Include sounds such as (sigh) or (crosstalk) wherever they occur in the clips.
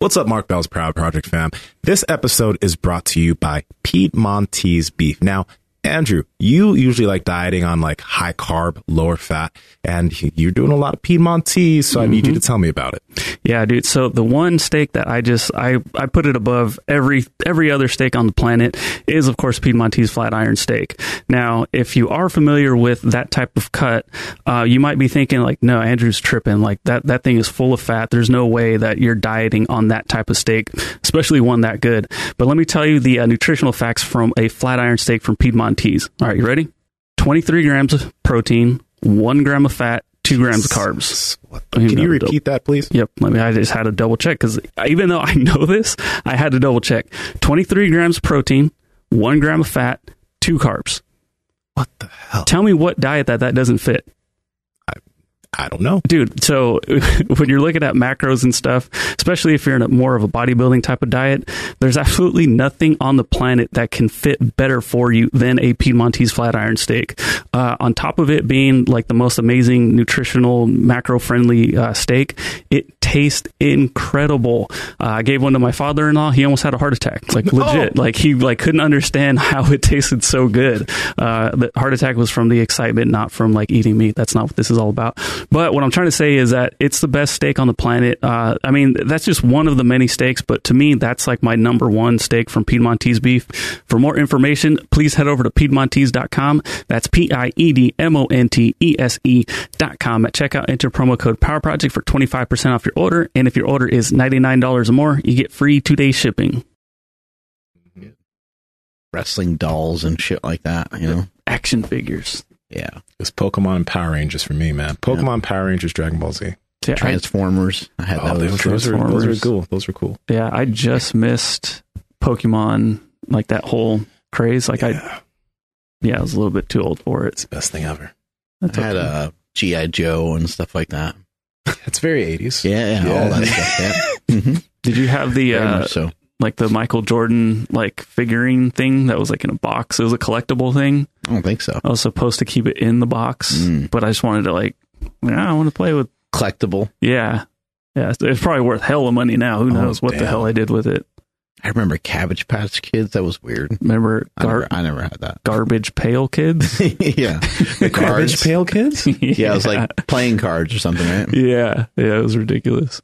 What's up, Mark Bell's Power Project fam? This episode is brought to you by Piedmontese Beef. Now, Andrew, you usually like dieting on like high carb, lower fat, and you're doing a lot of Piedmontese, so I need you mm-hmm. to tell me about it. Yeah, dude. So the one steak that I just I I put it above every every other steak on the planet is of course Piedmontese flat iron steak. Now, if you are familiar with that type of cut, uh, you might be thinking like, no, Andrew's tripping. Like that that thing is full of fat. There's no way that you're dieting on that type of steak, especially one that good. But let me tell you the uh, nutritional facts from a flat iron steak from Piedmontese. All right, you ready? 23 grams of protein, one gram of fat, two grams of carbs. Can you repeat that, please? Yep. Let me. I just had to double check because even though (laughs) I know this, I had to double check. Twenty three grams of protein, one gram of fat, two carbs. What the hell? Tell me what diet that that doesn't fit, I don't know. dude. So (laughs) when you're looking at macros and stuff, especially if you're in a more of a bodybuilding type of diet, there's absolutely nothing on the planet that can fit better for you than a Piedmontese flat iron steak. Uh, on top of it being like the most amazing nutritional macro friendly uh, steak, it tastes incredible. Uh, I gave one to my father in law. He almost had a heart attack, like legit. Like he like couldn't understand (laughs) how it tasted so good. Uh, the heart attack was from the excitement, not from like eating meat. That's not what this is all about. But what I'm trying to say is that it's the best steak on the planet. Uh, I mean, that's just one of the many steaks, but to me, that's like my number one steak from Piedmontese beef. For more information, please head over to Piedmontese.com. That's P I E D M O N T E S E.com. At checkout, enter promo code Power Project for 25% off your order. And if your order is $99 or more, you get free two day shipping. wrestling dolls and shit like that. You know, Action figures. Yeah, It's Pokemon and Power Rangers for me, man. Pokemon, Power Rangers, Dragon Ball Z. Yeah, Transformers. I, had Oh, those. those, those are those are cool. Those are cool. yeah, I just missed Pokemon, like that whole craze. Like I, yeah, yeah, I was a little bit too old for it. it's it. the best thing ever. That's I had okay. a GI Joe and stuff like that. It's very 80s. Yeah, yeah, all that stuff. Yeah, (laughs) hmm Did you have the uh, much so. Like the Michael Jordan like figurine thing that was like in a box? It was a collectible thing. I don't think so. I was supposed to keep it in the box, Mm. but I just wanted to like, yeah, I want to play with. Collectible. Yeah, yeah, it's- probably worth hell of money now. Who Oh, knows what the hell I did with it? I remember Cabbage Patch Kids. That was weird. Remember I never, I never had that. garbage pail kids? (laughs) yeah, the Garbage. Pail Kids? (laughs) Yeah, it was like (laughs) playing cards or something, right? yeah, yeah, it was ridiculous.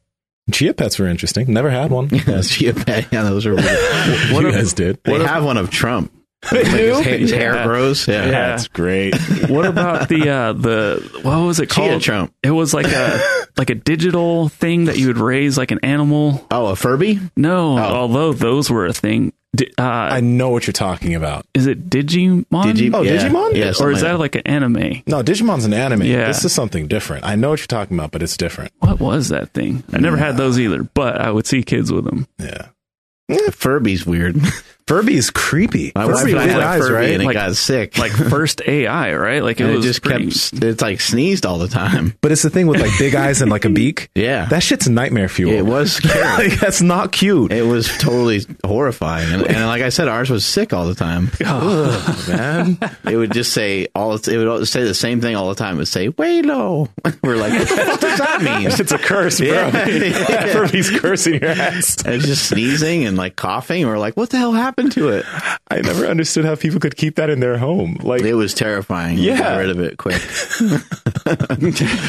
Chia Pets were interesting. Never had one. (laughs) Yeah, Chia Pet. Yeah, those are weird. (laughs) What you guys did. They have one of Trump. (laughs) They Like his, his Yeah. hair grows. Yeah. Yeah. That's great. What about the uh the what was it called? Chia called? Trump. It was like a like a digital thing that you would raise like an animal. Oh, a Furby? No, Oh. although those were a thing. Di- uh, I know what you're talking about. is it Digimon? Digi- Oh, yeah. Digimon? Yeah, or something is that like like an anime? No, Digimon's an anime. Yeah. This is something different. I know what you're talking about, but it's different. What was that thing? I never had those either, but I would see kids with them. Yeah. Furby's weird. (laughs) Furby's creepy. My Furby wife big had a eyes, Furby right? and it Like- got sick. Like first AI, right? Like it and it just pretty- kept, it's like sneezed all the time. But it's the thing with like big eyes and like a beak. (laughs) Yeah. That shit's nightmare fuel. it was (laughs) scary. like, that's not cute. it was totally horrifying. And, and like I said, ours was sick all the time. (laughs) Ugh, man. It would just say all, it would say the same thing all the time. It would say, Waylo. We're like, what does that mean? It's a curse, bro. Yeah. Yeah. Furby's cursing your ass. And it's just sneezing and like coughing. We're like, what the hell happened to it? I never understood how people could keep that in their home. Like, It was terrifying. Yeah. got rid of it quick. (laughs)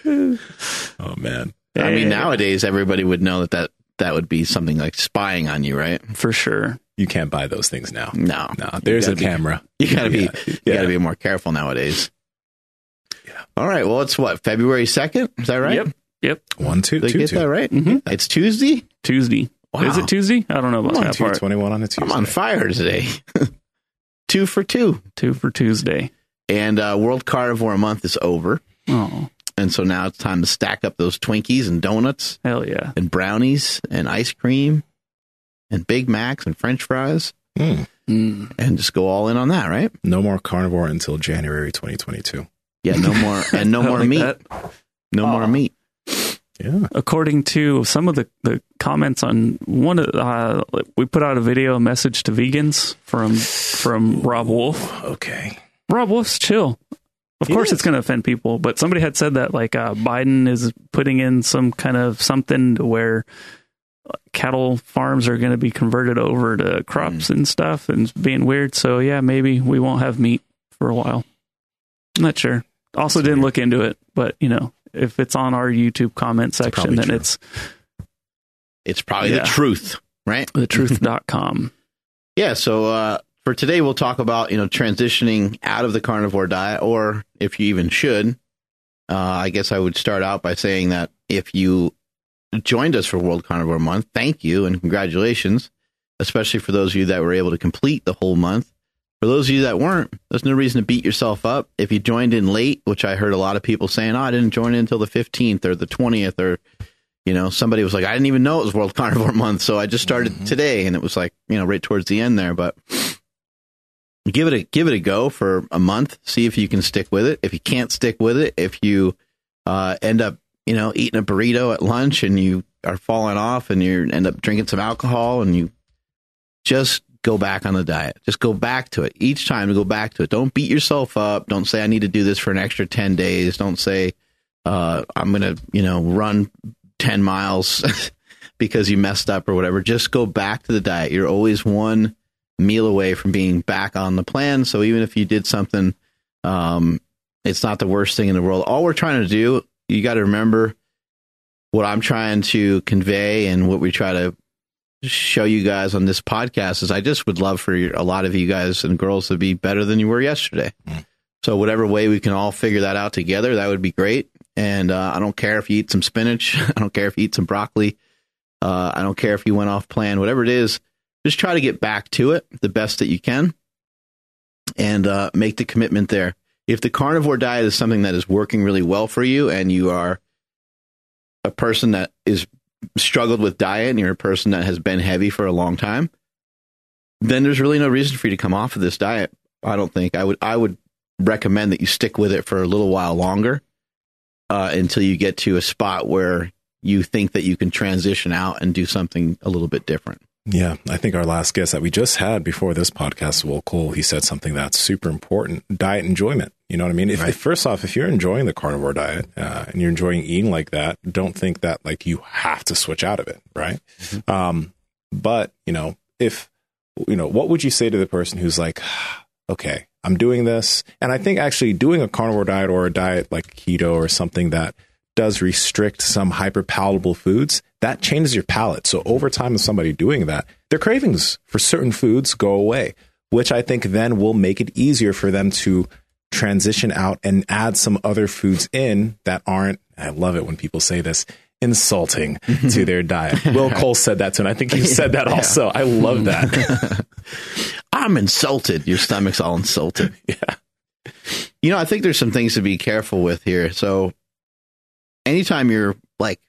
(laughs) oh man. I mean, nowadays everybody would know that, that that would be something like spying on you, right? for sure. You can't buy those things now. No, No, there's a be- camera. You gotta be, Yeah, you yeah. gotta be more careful nowadays. Yeah. All right. Well, it's what February second. Is that right? Yep. Yep. One, two, Did I two, get two. that right? Mhm. It's Tuesday. Tuesday. Wow. Is it Tuesday? I don't know about One, that two, part. 21 on a Tuesday. I'm on fire today. (laughs) two for two. Two for Tuesday. And uh, World Carnivore Month is over, Oh, and so now it's time to stack up those Twinkies and donuts hell yeah. and brownies and ice cream and Big Macs and French fries, Mm. Mm. and just go all in on that, right? No more carnivore until January 2022. Yeah, no more and no (laughs) more like meat. that. No more Oh. meat. Yeah. according to some of the, the comments on one of uh, we put out a video a message to vegans from from Robb Wolf. Okay. Robb Wolf's chill. Of He course, is. it's going to offend people, but somebody had said that like uh, Biden is putting in some kind of something to where cattle farms are going to be converted over to crops Mm. and stuff and being weird. So yeah, maybe we won't have meat for a while. I'm not sure. Also, didn't look into it, but you know, if it's on our YouTube comment section, probably then true. it's It's probably Yeah. the truth, right? thetruth.com. (laughs) Yeah. So uh, for today, we'll talk about you know transitioning out of the carnivore diet, or if you even should. Uh, I guess I would start out by saying that if you joined us for World Carnivore Month, thank you and congratulations, especially for those of you that were able to complete the whole month. For those of you that weren't, there's no reason to beat yourself up. If you joined in late, which I heard a lot of people saying, "Oh, I didn't join in until the 15th or the 20th," or you know, somebody was like, "I didn't even know it was World (laughs) Carnivore Month, so I just started today," and it was like, you know, right towards the end there. But give it a give it a go for a month. See if you can stick with it. If you can't stick with it, if you uh, end up, you know, eating a burrito at lunch and you are falling off and you end up drinking some alcohol and you just go back on the diet. Just go back to it each time to go back to it. Don't beat yourself up. Don't say I need to do this for an extra 10 days. Don't say uh, I'm to, you know, run 10 miles (laughs) because you messed up or whatever. Just go back to the diet. You're always one meal away from being back on the plan. So even if you did something, um, it's not the worst thing in the world. All we're trying to do, you got to remember what I'm trying to convey and what we try to show you guys on this podcast is I just would love for a lot of you guys and girls to be better than you were yesterday. So whatever way we can all figure that out together, that would be great. And uh, I don't care if you eat some spinach. (laughs) I don't care if you eat some broccoli. Uh, I don't care if you went off plan. Whatever it is, just try to get back to it the best that you can, and uh, make the commitment there. If the carnivore diet is something that is working really well for you, and you are a person that is struggled with diet, and you're a person that has been heavy for a long time, then there's really no reason for you to come off of this diet. I don't think I would. I would recommend that you stick with it for a little while longer uh, until you get to a spot where you think that you can transition out and do something a little bit different. Yeah, I think our last guest that we just had before this podcast, Will Cole, he said something that's super important: diet enjoyment. You know what I mean? If, if first off, if you're enjoying the carnivore diet uh, and you're enjoying eating like that, don't think that like you have to switch out of it, right? Um, but you know, if you know, what would you say to the person who's like, (sighs) okay, I'm doing this, and I think actually doing a carnivore diet or a diet like keto or something that does restrict some hyper palatable foods, that changes your palate. So over time of somebody doing that, their cravings for certain foods go away, which I think then will make it easier for them to transition out and add some other foods in that aren't, I love it when people say this, insulting to (laughs) their diet. Will (laughs) Cole said that too, and I think you said that also. I love that. (laughs) I'm insulted. Your stomach's all insulted. yeah. You know, I think there's some things to be careful with here. So, anytime you're like,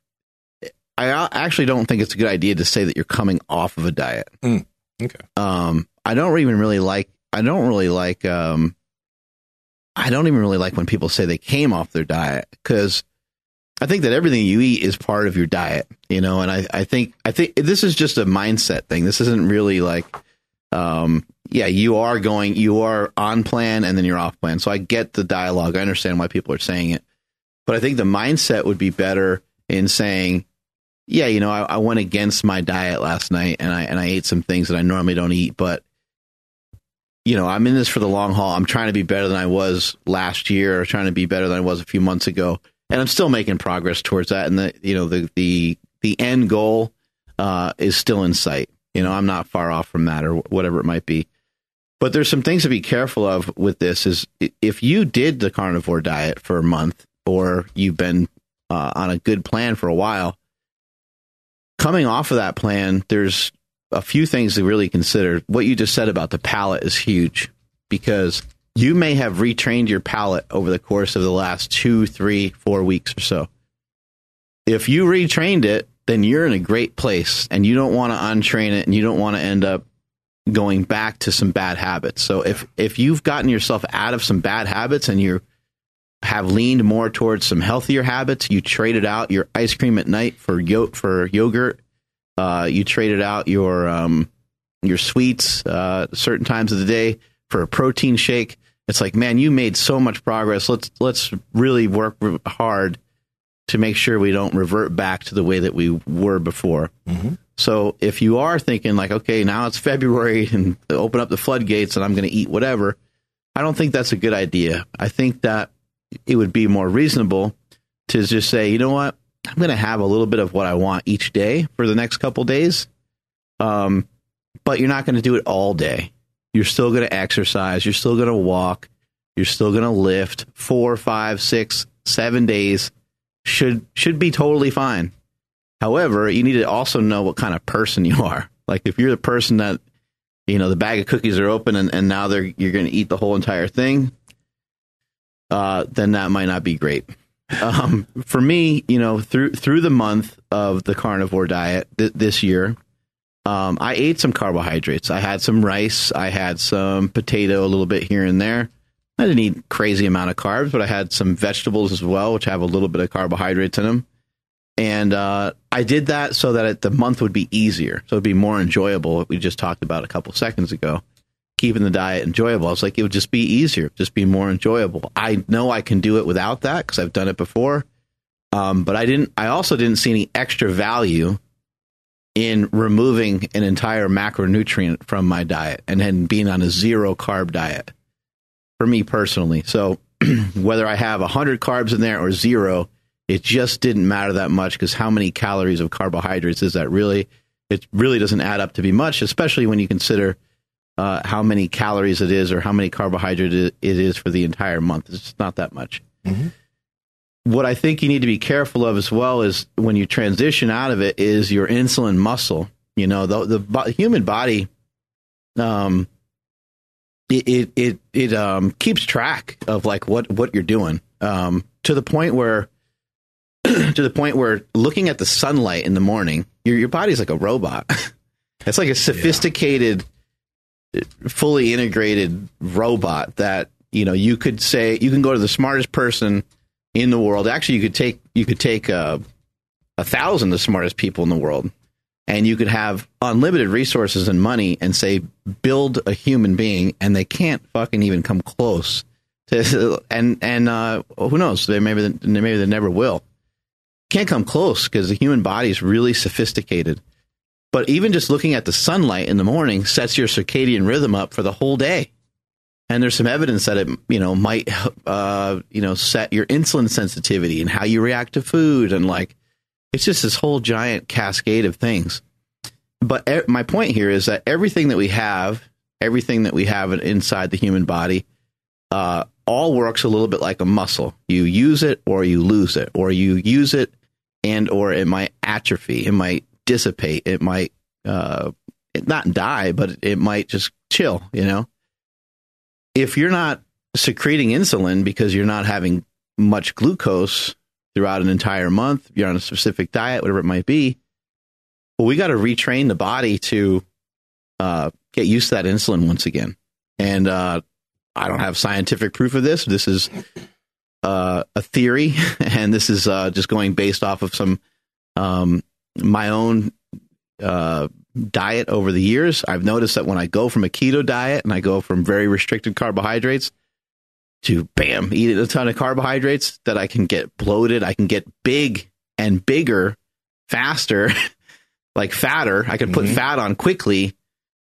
I actually don't think it's a good idea to say that you're coming off of a diet. Okay. Um, I don't even really like. I don't really like. Um, I don't even really like when people say they came off their diet because I think that everything you eat is part of your diet, you know. And I, I think, I think this is just a mindset thing. This isn't really like, um, yeah, you are going, you are on plan and then you're off plan. So I get the dialogue. I understand why people are saying it, but I think the mindset would be better in saying, yeah, you know, I, I went against my diet last night and I and I ate some things that I normally don't eat, but you know, I'm in this for the long haul. I'm trying to be better than I was last year, or trying to be better than I was a few months ago, and I'm still making progress towards that. And the you know the the the end goal uh, is still in sight. You know, I'm not far off from that, or whatever it might be. But there's some things to be careful of with this. Is if you did the carnivore diet for a month, or you've been uh, on a good plan for a while, coming off of that plan, there's a few things to really consider. What you just said about the palate is huge because you may have retrained your palate over the course of the last two, three, four weeks or so. If you retrained it, then you're in a great place and you don't want to untrain it and you don't want to end up going back to some bad habits. So if if you've gotten yourself out of some bad habits and you have leaned more towards some healthier habits, you traded out your ice cream at night for yo- for yogurt, uh, you traded out your um, your sweets uh, certain times of the day for a protein shake. It's like, man, you made so much progress. Let's let's really work hard to make sure we don't revert back to the way that we were before. So if you are thinking like, okay, now it's February (laughs) and open up the floodgates and I'm going to eat whatever, I don't think that's a good idea. I think that it would be more reasonable to just say, you know what, I'm going to have a little bit of what I want each day for the next couple days. Um, but you're not going to do it all day. You're still going to exercise. You're still going to walk. You're still going to lift four, five, six, seven days. Should should be totally fine. However, you need to also know what kind of person you are. Like if you're the person that you know the bag of cookies are open and, and now they're you're going to eat the whole entire thing, uh, then that might not be great. Um, for me, you know, through through the month of the carnivore diet th- this year, um, I ate some carbohydrates. I had some rice. I had some potato, a little bit here and there. I didn't eat crazy amount of carbs, but I had some vegetables as well, which have a little bit of carbohydrates in them. And uh, I did that so that it, the month would be easier, so it'd be more enjoyable. What we just talked about a couple seconds ago, keeping the diet enjoyable. I was like, it would just be easier, just be more enjoyable. I know I can do it without that because I've done it before. Um, but I didn't. I also didn't see any extra value in removing an entire macronutrient from my diet and then being on a zero carb diet for me personally. So (clears throat) whether I have 100 carbs in there or zero, it just didn't matter that much because how many calories of carbohydrates is that really? It really doesn't add up to be much, especially when you consider uh, how many calories it is or how many carbohydrates it is for the entire month. It's not that much. Mm-hmm what I think you need to be careful of as well is when you transition out of it is your insulin muscle. You know, the the human body, um, it it it, it um keeps track of like what what you're doing, um, to the point where. (clears throat) to the point where looking at the sunlight in the morning, your your body's like a robot. (laughs) it's like a sophisticated, yeah. Fully integrated robot that you know you could say you can go to the smartest person in the world. Actually, you could take you could take uh, a thousand of the smartest people in the world, and you could have unlimited resources and money, and say build a human being, and they can't fucking even come close to. And and uh, who knows? They maybe maybe they never will. Can't come close because the human body is really sophisticated. But even just looking at the sunlight in the morning sets your circadian rhythm up for the whole day. And there's some evidence that it you know might uh, you know set your insulin sensitivity and how you react to food and like it's just this whole giant cascade of things. But e- my point here is that everything that we have everything that we have inside the human body uh, all works a little bit like a muscle. You use it or you lose it or you use it and or it might atrophy. It might dissipate it might uh, not die but it might just chill you know if you're not secreting insulin because you're not having much glucose throughout an entire month, you're on a specific diet, whatever it might be, well, we got to retrain the body to uh, get used to that insulin once again. And uh, I don't have scientific proof of this. This is uh, a theory, (laughs) and this is uh, just going based off of some um, my own uh, diet over the years, I've noticed that when I go from a keto diet and I go from very restricted carbohydrates to bam, eat a ton of carbohydrates, that I can get bloated, I can get big and bigger faster, (laughs) like fatter. I can put mm-hmm. fat on quickly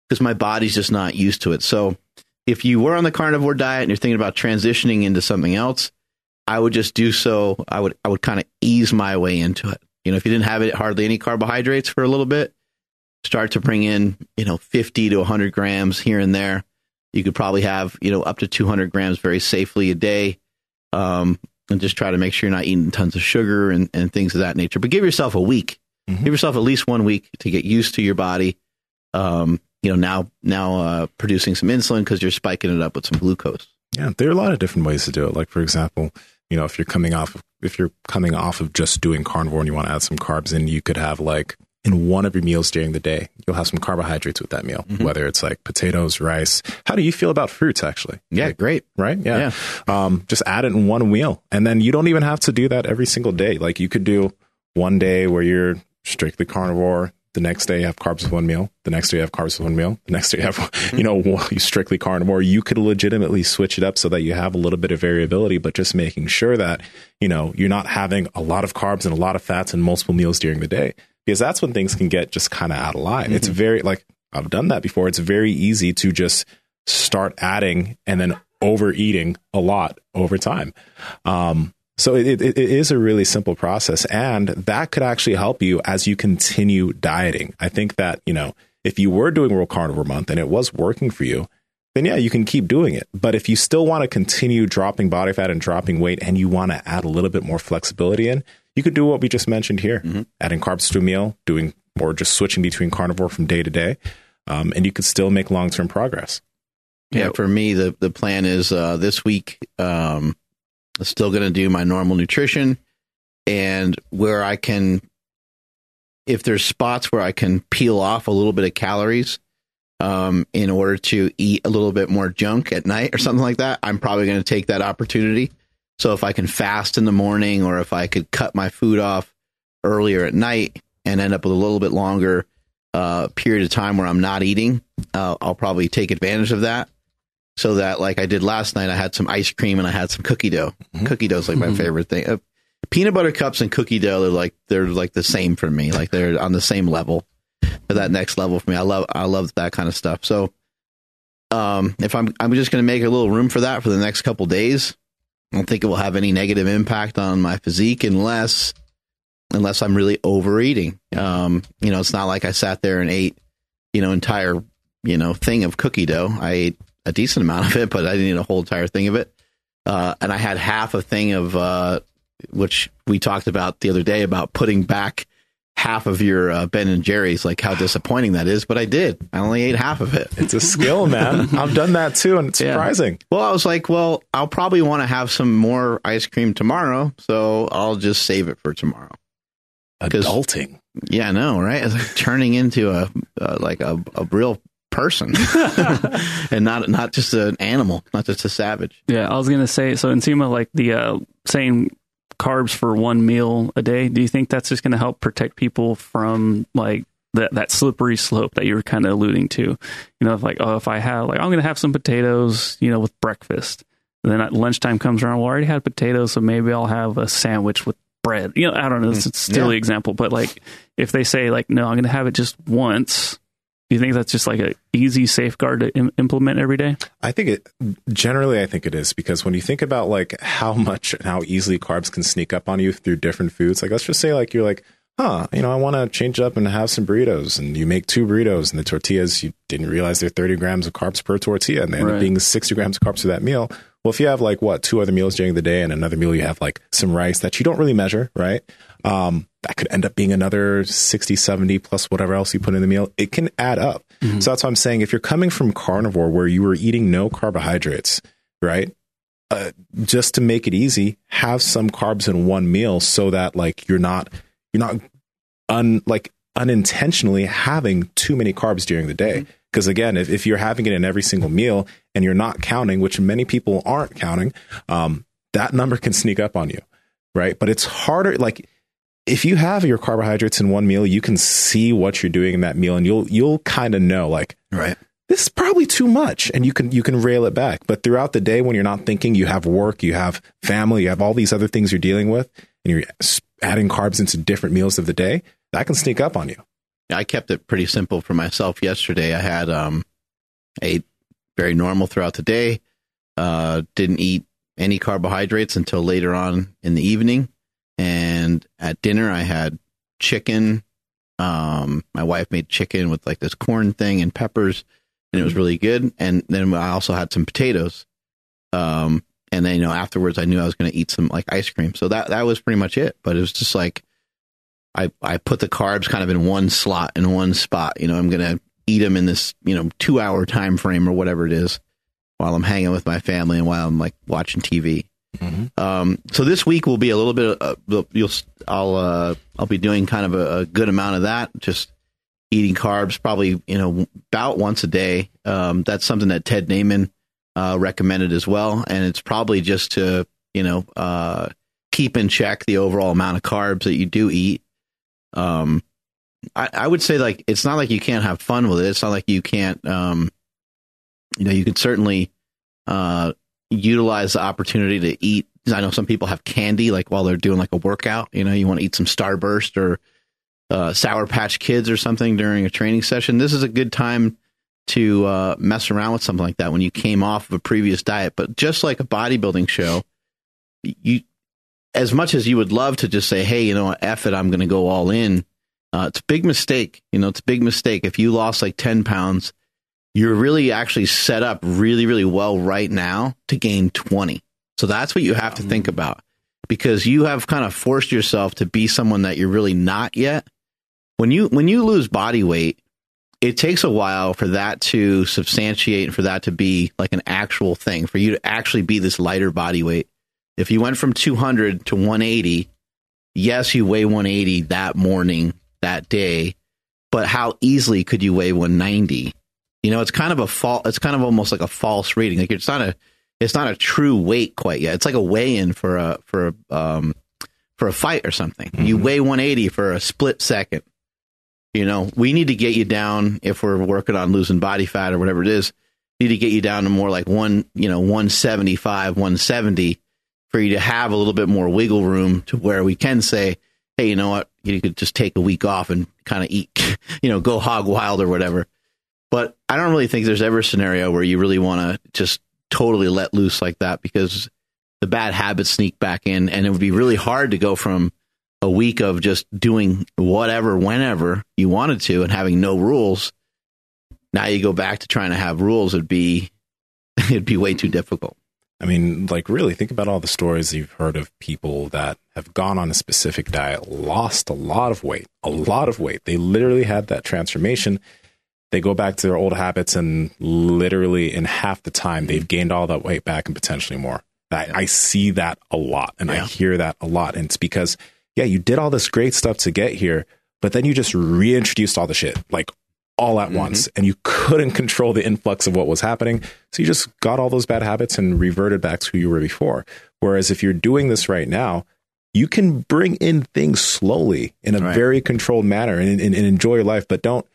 because my body's just not used to it. So if you were on the carnivore diet and you're thinking about transitioning into something else, I would just do so. I would I would kind of ease my way into it. You know, if you didn't have it hardly any carbohydrates for a little bit, start to bring in, you know, 50 to 100 grams here and there. You could probably have, you know, up to 200 grams very safely a day. Um, and just try to make sure you're not eating tons of sugar and, and things of that nature. But give yourself a week. Mm-hmm. Give yourself at least one week to get used to your body. Um, you know, now now uh, producing some insulin because you're spiking it up with some glucose. Yeah, there are a lot of different ways to do it. Like for example, you know, if you're coming off of, if you're coming off of just doing carnivore and you want to add some carbs in, you could have like in one of your meals during the day. You'll have some carbohydrates with that meal, mm-hmm. whether it's like potatoes, rice. How do you feel about fruits actually? Yeah, like, great. Right? Yeah. yeah. Um, just add it in one meal. And then you don't even have to do that every single day. Like you could do one day where you're strictly carnivore. The next day you have carbs with one meal. The next day you have carbs with one meal. The next day you have, mm-hmm. (laughs) you know, (laughs) you strictly carnivore. You could legitimately switch it up so that you have a little bit of variability, but just making sure that, you know, you're not having a lot of carbs and a lot of fats and multiple meals during the day because that's when things can get just kind of out of line. It's very like I've done that before. It's very easy to just start adding and then overeating a lot over time. Um, so it, it, it is a really simple process, and that could actually help you as you continue dieting. I think that you know if you were doing World Carnivore Month and it was working for you, then yeah, you can keep doing it. But if you still want to continue dropping body fat and dropping weight, and you want to add a little bit more flexibility in, you could do what we just mentioned here: Mm-hmm. adding carbs to a meal, doing or just switching between carnivore from day to day, um, and you could still make long term progress. Yeah, for me, the the plan is uh, this week. Um, still going to do my normal nutrition, and where I can, if there's spots where I can peel off a little bit of calories, um, in order to eat a little bit more junk at night or something like that, I'm probably going to take that opportunity. So if I can fast in the morning, or if I could cut my food off earlier at night and end up with a little bit longer uh, period of time where I'm not eating, uh, I'll probably take advantage of that so that like I did last night, I had some ice cream and I had some cookie dough. Cookie dough is like my favorite thing. Uh, peanut butter cups and cookie dough are like they're like the same for me. Like they're on the same level. For that next level for me, I love I love that kind of stuff. So, um, if I'm I'm just going to make a little room for that for the next couple days. I don't think it will have any negative impact on my physique unless unless I'm really overeating. Um, you know, it's not like I sat there and ate, you know, entire, you know, thing of cookie dough. I ate a decent amount of it, but I didn't eat a whole entire thing of it. Uh, and I had half a thing of, uh, which we talked about the other day about putting back half of your uh, Ben and Jerry's, like how disappointing that is. But I did. I only ate half of it. It's a skill, man. (laughs) I've done that too, and it's Yeah. surprising. Well, I was like, well, I'll probably want to have some more ice cream tomorrow, so I'll just save it for tomorrow. Adulting. Yeah, I know, right? It's like turning into a uh, like a, a real person, (laughs) and not not just an animal, not just a savage. Yeah, I was gonna say. So, Nsima, like the uh, saying carbs for one meal a day. Do you think that's just gonna help protect people from like that that slippery slope that you were kind of alluding to? You know, if like oh, if I have like I'm gonna have some potatoes, you know, with breakfast. And then at lunchtime comes around. Well, I already had potatoes, so maybe I'll have a sandwich with bread. You know, I don't know. It's a silly Yeah. example, but like if they say like no, I'm gonna have it just once. Do you think that's just like an easy safeguard to Im- implement every day? I think it generally I think it is because when you think about like how much and how easily carbs can sneak up on you through different foods, like let's just say like you're like, huh, you know, I want to change up and have some burritos, and you make two burritos, and the tortillas you didn't realize they're 30 grams of carbs per tortilla, and they end Right. up being 60 grams of carbs for that meal. Well, if you have like what two other meals during the day and another meal you have like some rice that you don't really measure, right? Um, that could end up being another 60, 70 plus whatever else you put in the meal. It can add up. So that's why I'm saying if you're coming from carnivore where you were eating no carbohydrates, right? Uh, just to make it easy, have some carbs in one meal so that like you're not you're not un like unintentionally having too many carbs during the day. Because again, if, if you're having it in every single meal and you're not counting, which many people aren't counting, um, that number can sneak up on you, right? But it's harder. Like if you have your carbohydrates in one meal, you can see what you're doing in that meal, and you'll you'll kind of know like Right. this is probably too much and you can you can rail it back but throughout the day when you're not thinking you have work you have family you have all these other things you're dealing with and you're adding carbs into different meals of the day that can sneak up on you I kept it pretty simple for myself yesterday. I had um ate very normal throughout the day. Uh didn't eat any carbohydrates until later on in the evening. And at dinner I had chicken. Um my wife made chicken with like this corn thing and peppers and it was really good. And then I also had some potatoes. Um and then you know afterwards I knew I was going to eat some like ice cream. So that that was pretty much it. But it was just like I, I put the carbs kind of in one slot in one spot. You know, I'm gonna eat them in this you know two hour time frame or whatever it is while I'm hanging with my family and while I'm like watching TV. Um, so this week will be a little bit. Uh, you'll I'll uh, I'll be doing kind of a, a good amount of that. Just eating carbs, probably you know about once a day. Um, that's something that Ted Naiman uh, recommended as well, and it's probably just to you know uh, keep in check the overall amount of carbs that you do eat. Um, I, I would say like it's not like you can't have fun with it. It's not like you can't. Um, you know, you can certainly uh, utilize the opportunity to eat. I know some people have candy like while they're doing like a workout. You know, you want to eat some Starburst or uh, Sour Patch Kids or something during a training session, this is a good time to uh, mess around with something like that when you came off of a previous diet. But just like a bodybuilding show, you as much as you would love to just say, "Hey, you know, F it, I'm going to go all in." Uh, it's a big mistake. You know, it's a big mistake. If you lost like 10 pounds, you're really actually set up really, really well right now to gain 20. So that's what you have to think mm. about because you have kind of forced yourself to be someone that you're really not yet. When you when you lose body weight, it takes a while for that to substantiate and for that to be like an actual thing, for you to actually be this lighter body weight. If you went from 200 to 180, yes, you weigh 180 that morning, that day, but how easily could you weigh 190? You know, it's kind of a fall. It's kind of almost like a false reading. Like it's not a, it's not a true weight quite yet. It's like a weigh-in for a for a um for a fight or something. You weigh 180 for a split second. You know, we need to get you down if we're working on losing body fat or whatever it is. Need to get you down to more like one, you know, 175, 170 for you to have a little bit more wiggle room to where we can say, hey, you know what? You could just take a week off and kind of eat, (laughs) you know, go hog wild or whatever. But I don't really think there's ever a scenario where you really want to just totally let loose like that because the bad habits sneak back in and it would be really hard to go from a week of just doing whatever whenever you wanted to and having no rules now you go back to trying to have rules it'd be (laughs) it'd be way too difficult I mean, like, really think about all the stories you've heard of people that have gone on a specific diet, lost a lot of weight, a lot of weight. They literally had that transformation. They go back to their old habits, and literally in half the time, they've mm-hmm. gained all that weight back and potentially more. I, I see that a lot, and I hear that a lot. And it's because, yeah, you did all this great stuff to get here, but then you just reintroduced all the shit, like all at once, mm-hmm. and you couldn't control the influx of what was happening. So you just got all those bad habits and reverted back to who you were before. Whereas if you're doing this right now, you can bring in things slowly in a Right. very controlled manner and, and, and enjoy your life. But don't,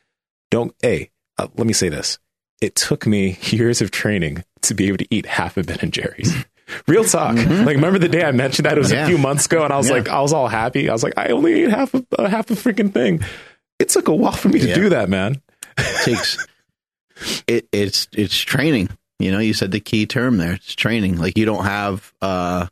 don't, hey, uh, let me say this. It took me (laughs) years of training to be able to eat half a Ben and Jerry's. (laughs) Real talk. Like, remember the day I mentioned that? It was Mm-hmm. Yeah. a few months ago, and I was Yeah. like, I was all happy. I was like, I only ate half a, uh, half a freaking thing. It took a while for me to Yeah. do that, man. It takes it it's it's training you know you said the key term there it's training like you don't have uh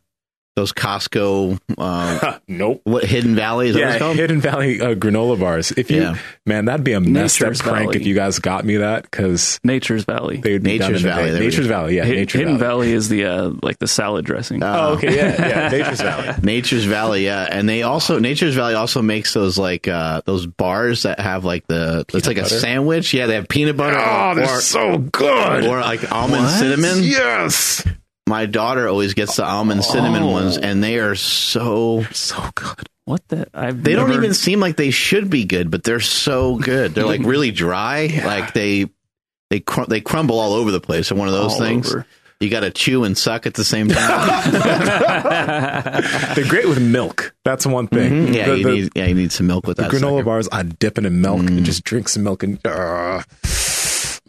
those Costco uh (laughs) nope. what Hidden Valley is that what Yeah, it's called? Hidden Valley uh, granola bars. If you, Yeah. man, that'd be a messed up prank Valley. if you guys got me that because Nature's Valley. they would be done Nature's in Valley, day. there Nature's go. Valley, yeah, Hi- Nature Hidden Valley. Valley. is the uh, like the salad dressing. Oh, okay, yeah, yeah, (laughs) Nature's Valley. Nature's Valley, yeah, and they also Nature's Valley also makes those like uh those bars that have like the it's like butter? a sandwich. Yeah, they have peanut butter Oh, or, they're or, so good. or like almond cinnamon. yes, My daughter always gets the almond cinnamon Oh. ones, and they are so so good. What the? I've They don't even seem like they should be good, but they're so good. They're like (laughs) really dry. Like they they cr- they crumble all over the place. They're one of those All things. over. You got to chew and suck at the same time. (laughs) They're great with milk. That's one thing. Mm-hmm. yeah, The- you the- need yeah you need some milk with the that. granola sucker. bars. I dip it in milk and just drink some milk and. Uh,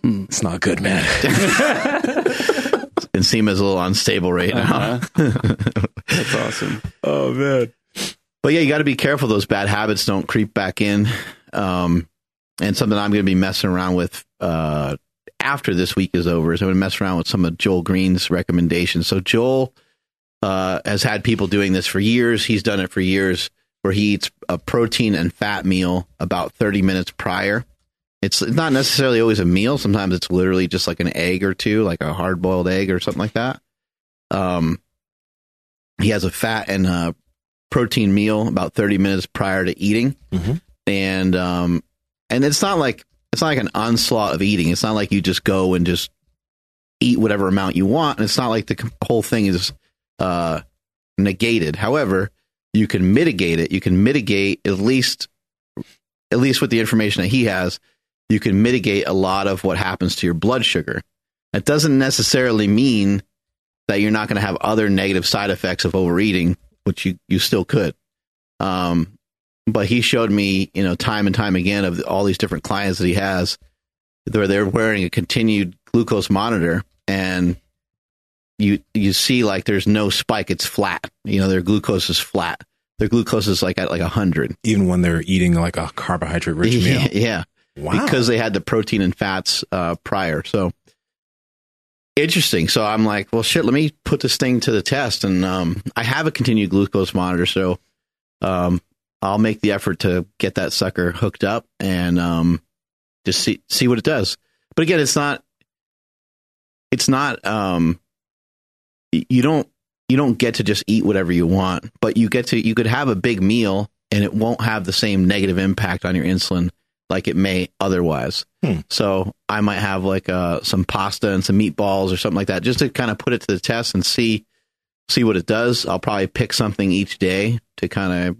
it's not good, man. (laughs) Nsima's a little unstable right now. (laughs) That's awesome. oh man. But yeah, you got to be careful. Those bad habits don't creep back in. Um, and something I'm going to be messing around with uh, after this week is over is I'm going to mess around with some of Joel Greene's recommendations. So Joel uh, has had people doing this for years. He's done it for years, where he eats a protein and fat meal about 30 minutes prior. It's not necessarily always a meal. Sometimes it's literally just like an egg or two, like a hard boiled egg or something like that. Um, he has a fat and uh, protein meal about 30 minutes prior to eating. Mhm. And, um, and it's not like, it's not like an onslaught of eating. It's not like you just go and just eat whatever amount you want. And it's not like the whole thing is, uh, negated. However, you can mitigate it. You can mitigate at least, at least with the information that he has, you can mitigate a lot of what happens to your blood sugar. That doesn't necessarily mean that you're not going to have other negative side effects of overeating, which you, you still could. Um, but he showed me, you know, time and time again of all these different clients that he has where they're wearing a continued glucose monitor and you, you see like there's no spike. It's flat. You know, their glucose is flat. their glucose is like at like 100. Even when they're eating like a carbohydrate rich (laughs) meal. Yeah, yeah. Wow. because they had the protein and fats uh, prior. So interesting. So I'm like, well, shit. Let me put this thing to the test, and um, I have a continued glucose monitor, so um, I'll make the effort to get that sucker hooked up and um, just see see what it does. But again, it's not. It's not. Um, you don't. You don't get to just eat whatever you want, but you get to. You could have a big meal, and it won't have the same negative impact on your insulin like it may otherwise. Hmm. So I might have like uh, some pasta and some meatballs or something like that, just to kind of put it to the test and see see what it does. I'll probably pick something each day to kind of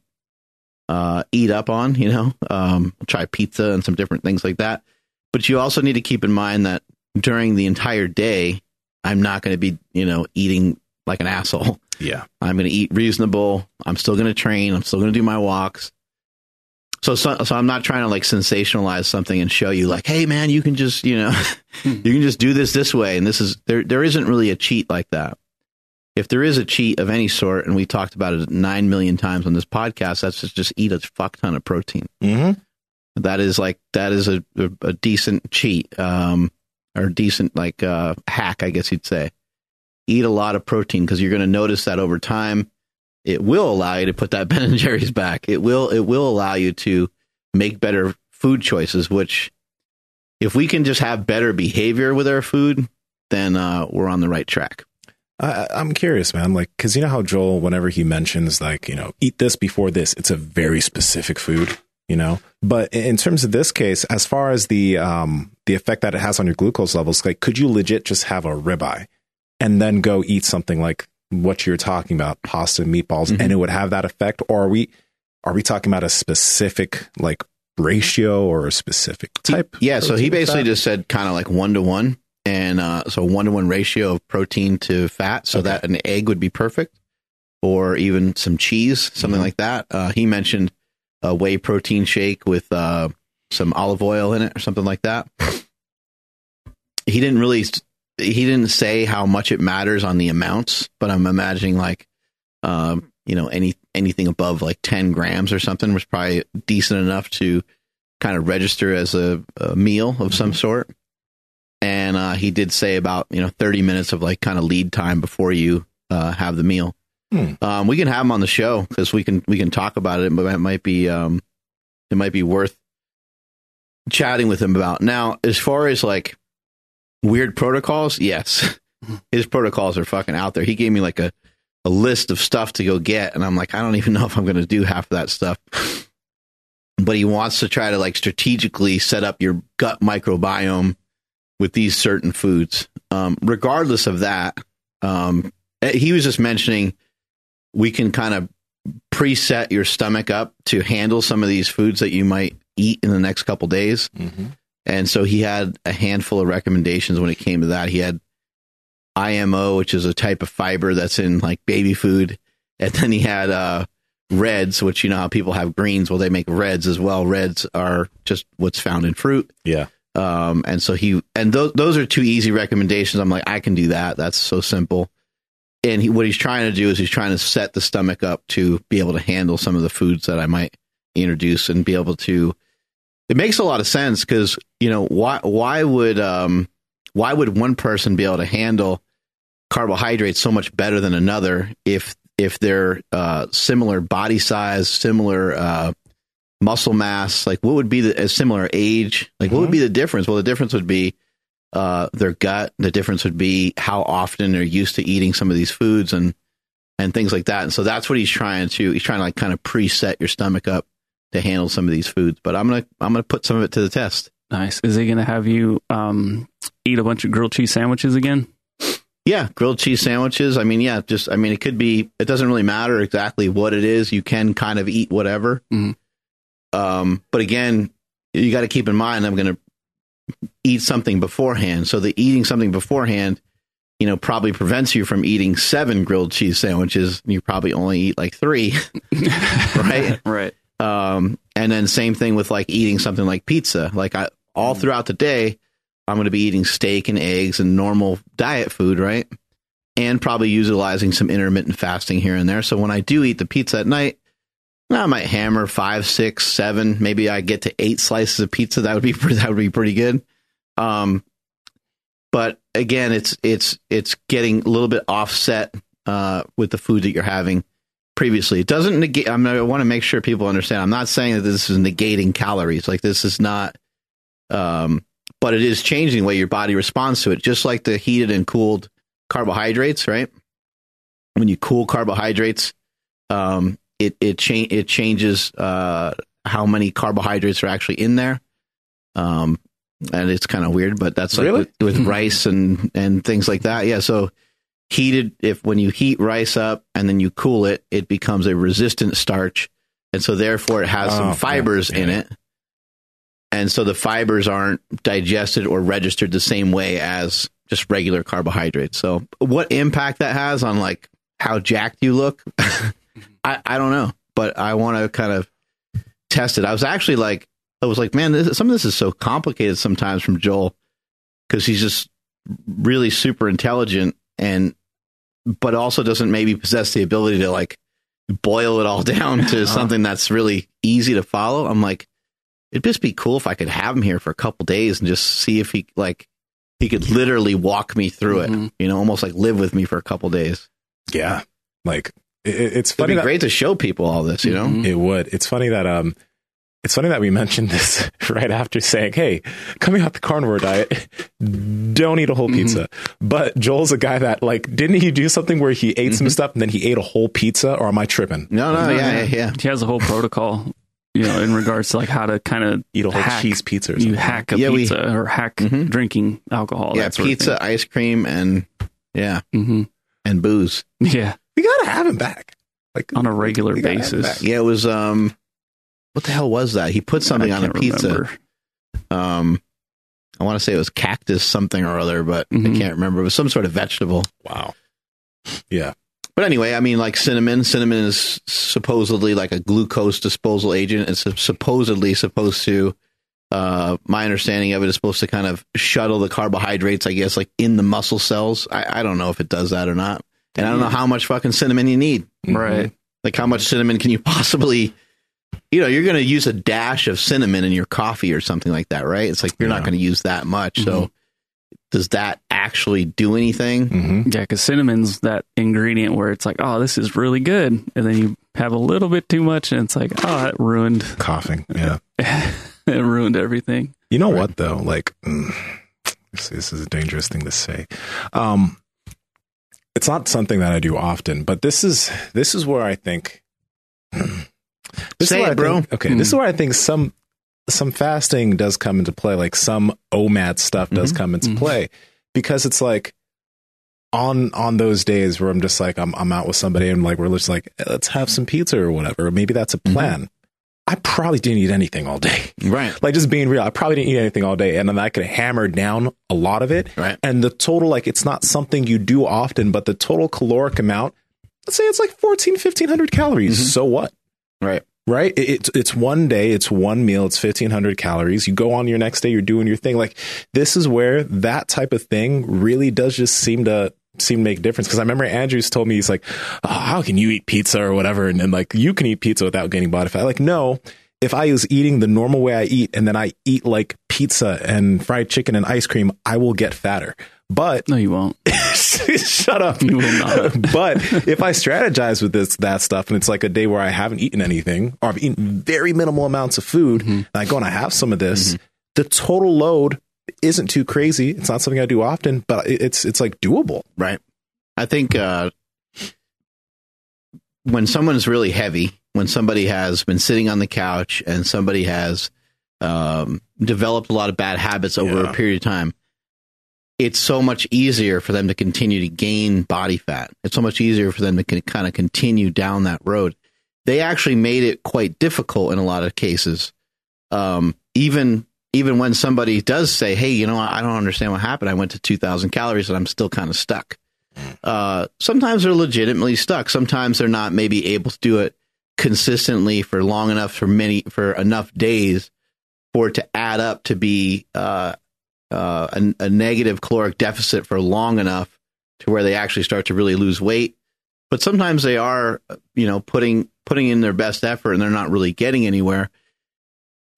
uh, eat up on. You know, um, try pizza and some different things like that. But you also need to keep in mind that during the entire day, I'm not going to be you know eating like an asshole. yeah. I'm going to eat reasonable. I'm still going to train. I'm still going to do my walks. So, so, so I'm not trying to like sensationalize something and show you like, hey man, you can just, you know, (laughs) you can just do this this way. And this is there, there isn't really a cheat like that. If there is a cheat of any sort, and we talked about it nine million times on this podcast, that's just, just eat a fuck ton of protein. Mm-hmm. That is like, that is a, a, a decent cheat, um, or decent like, uh, hack, I guess you'd say. Eat a lot of protein because you're going to notice that over time it will allow you to put that (laughs) Ben and Jerry's back. It will it will allow you to make better food choices. Which, if we can just have better behavior with our food, then uh, we're on the right track. I, I'm curious, man. Like, cause you know how Joel, whenever he mentions like, you know, eat this before this, it's a very specific food, you know, but in terms of this case, as far as the, um, the effect that it has on your glucose levels, like, could you legit just have a ribeye and then go eat something like what you're talking about, pasta, meatballs, Mhm. and it would have that effect? Or are we, are we talking about a specific like ratio or a specific type? Yeah, so he basically just said kind of like one to one, and uh, so one to one ratio of protein to fat, so Okay. that an egg would be perfect, or even some cheese, something Mhm. like that. Uh, he mentioned a whey protein shake with uh, some olive oil in it, or something like that. He didn't really, he didn't say how much it matters on the amounts, but I'm imagining like, um, you know, any anything above like 10 grams or something was probably decent enough to kind of register as a, a meal of some sort. And uh, he did say about you know 30 minutes of like kind of lead time before you uh, have the meal. Hmm. Um, we can have him on the show because we can we can talk about it, but it might be um, it might be worth chatting with him about. Now, as far as like weird protocols, yes, (laughs) his protocols are fucking out there. He gave me like a a list of stuff to go get, and I'm like, I don't even (laughs) know if I'm going to do half of that stuff. But he wants to try to like strategically set up your gut microbiome with these certain foods. Um, regardless of that, um, he was just mentioning we can kind of preset your stomach up to handle some of these foods that you might eat in the next couple days. Mhm. And so he had a handful of recommendations when it came to that. He had IMO, which is a type of fiber that's in like baby food. And then he had uh, reds, which you know how people have greens. Well, they make reds as well. Reds are just what's found in fruit. Yeah. Um, and so he, and those, those are two easy recommendations. I'm like, I can do that. That's so simple. And he, what he's trying to do is he's trying to set the stomach up to be able to handle some of the foods that I might introduce and be able to, it makes a lot of sense because, you know, why, why would, um, why would one person be able to handle carbohydrates so much better than another if, if they're, uh, similar body size, similar, uh, muscle mass? Like what would be the a similar age? Like what would be the difference? Well the difference would be uh their gut. The difference would be how often they're used to eating some of these foods and and things like that. And so that's what he's trying to he's trying to like kind of preset your stomach up to handle some of these foods but i'm gonna i'm gonna put some of it to the test Nice. Is he to have you um, eat a bunch of grilled cheese sandwiches again? yeah grilled cheese sandwiches i mean yeah just i mean it could be it doesn't really matter exactly what it is you can kind of eat whatever Mhm. um but again you got to keep in mind i'm going to eat something beforehand so the eating something beforehand you know probably prevents you from eating seven grilled cheese sandwiches you probably only eat like three (laughs) right (laughs) right. Um, and then same thing with like eating something like pizza. Like I, all throughout the day, I'm going to be eating steak and eggs and normal diet food, right? And probably utilizing some intermittent fasting here and there. So when I do eat the pizza at night, I might hammer five, six, seven. Maybe I get to eight slices of pizza. That would be (laughs) pretty, that would be pretty good. Um, but again, it's it's it's getting a little bit offset uh, with the food that you're having previously. It doesn't negate. I, mean, I want to make sure people understand. I'm not saying that this is negating calories. Like this is not. Um, but it is changing the way your body responds to it, just like the heated and cooled carbohydrates, right? When you cool carbohydrates, um, it it change it changes uh, how many carbohydrates are actually in there. Um, and it's kind of weird, but that's like Really? with, with rice and and things like that. Yeah, so heated if when you heat rice up and then you cool it, it becomes a resistant starch, and so therefore it has Oh, some yeah, fibers in yeah. it. And so the fibers aren't digested or registered the same way as just regular carbohydrates. So what impact that has on like how jacked you look, (laughs) I, I don't know, but I want to kind of test it. I was actually like, I was like, man, this, some of this is so complicated sometimes from Joel because he's just really super intelligent and, but also doesn't maybe possess the ability to like boil it all (laughs) down to something that's really easy to follow. I'm like, it'd just be cool if I could have him here for a couple days and just see if he like he could literally walk me through it. Mhm. You know, almost like live with me for a couple days. Yeah. Like it, it- it's It'd funny be that great to show people all this. You know, Mhm. it would. It's funny that um it's funny that we mentioned this (laughs) right after saying, "Hey, coming off the carnivore diet, don't eat a whole pizza." But Joel's a guy that like didn't he do something where he ate some stuff and then he ate a whole pizza or am I tripping? no, no, yeah, yeah, yeah. He has a whole protocol, you know, in regards to like how to kind of Eat a whole hack, cheese pizza or You something. hack a Yeah, we- pizza or hack Mhm. drinking alcohol. yeah, pizza, ice cream, and yeah, hmm and booze. Yeah, we got to have him back. Like on a regular we gotta have him basis. Yeah, it was um, what the hell was that? He put something I on a pizza. remember. Um, I want to say it was cactus something or other, but I Mhm. can't remember. It was some sort of vegetable. Wow. Yeah. But anyway, I mean, like cinnamon. Cinnamon is supposedly like a glucose disposal agent. It's supposedly supposed to, uh, my understanding of it is supposed to kind of shuttle the carbohydrates, I guess, like in the muscle cells. I, I don't know if it does that or not. And I don't know how much fucking cinnamon you need. Right. Like, how much cinnamon can you (laughs) possibly, you know, you're going to use a dash of cinnamon in your coffee or something like that, right? It's like you're not going to use that much. So, does that actually do anything? hmm Yeah, because cinnamon's that ingredient where it's like, oh, this is really good, and then you have a little bit too much, and it's like, oh, it ruined, Coughing. Yeah. (laughs) it ruined everything. You know what though? Like mm, this, this is a dangerous thing to say. Um it's not something that I do often, but this is this is where I think (clears throat) this is Say where it, I bro. think- okay, this is where I think some some fasting does come into play, like some OMAD stuff does Mhm. come into Mhm. play because it's like on on those days where I'm just like I'm I'm out with somebody and like we're just like "Eh, let's have some pizza or whatever. Maybe that's a plan. I probably didn't eat anything all day Right. like just being real, I probably didn't eat anything all day, and then I could hammer down a lot of it. Right. And the total, like, it's not something you do often, but the total caloric amount, let's say it's like 14, 1500 calories. Mhm. So what? Right. Right? It, it's it's one day, it's one meal, it's 1500 calories. You go on your next day, you're doing your thing. Like, this is where that type of thing really does just seem to seem to make a difference because I remember Andrews told me he's like, oh, how can you eat pizza or whatever, and then like you can eat pizza without gaining body fat. Like, no, if I was eating the normal way I eat and then I eat like pizza and fried chicken and ice cream, I will get fatter. But No, you won't. (laughs) (laughs) shut up. You will not. (laughs) but if I strategize with this that stuff and it's like a day where I haven't eaten anything or I've eaten very minimal amounts of food and I go and I have some of this, the total load isn't too crazy. It's not something I do often, but it's it's like doable. Right. I think uh, when someone's really heavy, when somebody has been sitting on the couch and somebody has um, developed a lot of bad habits over Yeah. a period of time, it's so much easier for them to continue to gain body fat. It's so much easier for them to kind of continue down that road. They actually made it quite difficult in a lot of cases. Um, even even when somebody does say, "Hey, you know, I don't understand what happened. I went to 2,000 calories and I'm still kind of stuck." Uh, sometimes they're legitimately stuck. Sometimes they're not maybe able to do it consistently for long enough for many for enough days for it to add up to be uh, uh, a, a negative caloric deficit for long enough to where they actually start to really lose weight. But sometimes they are, you know, putting putting in their best effort and they're not really getting anywhere,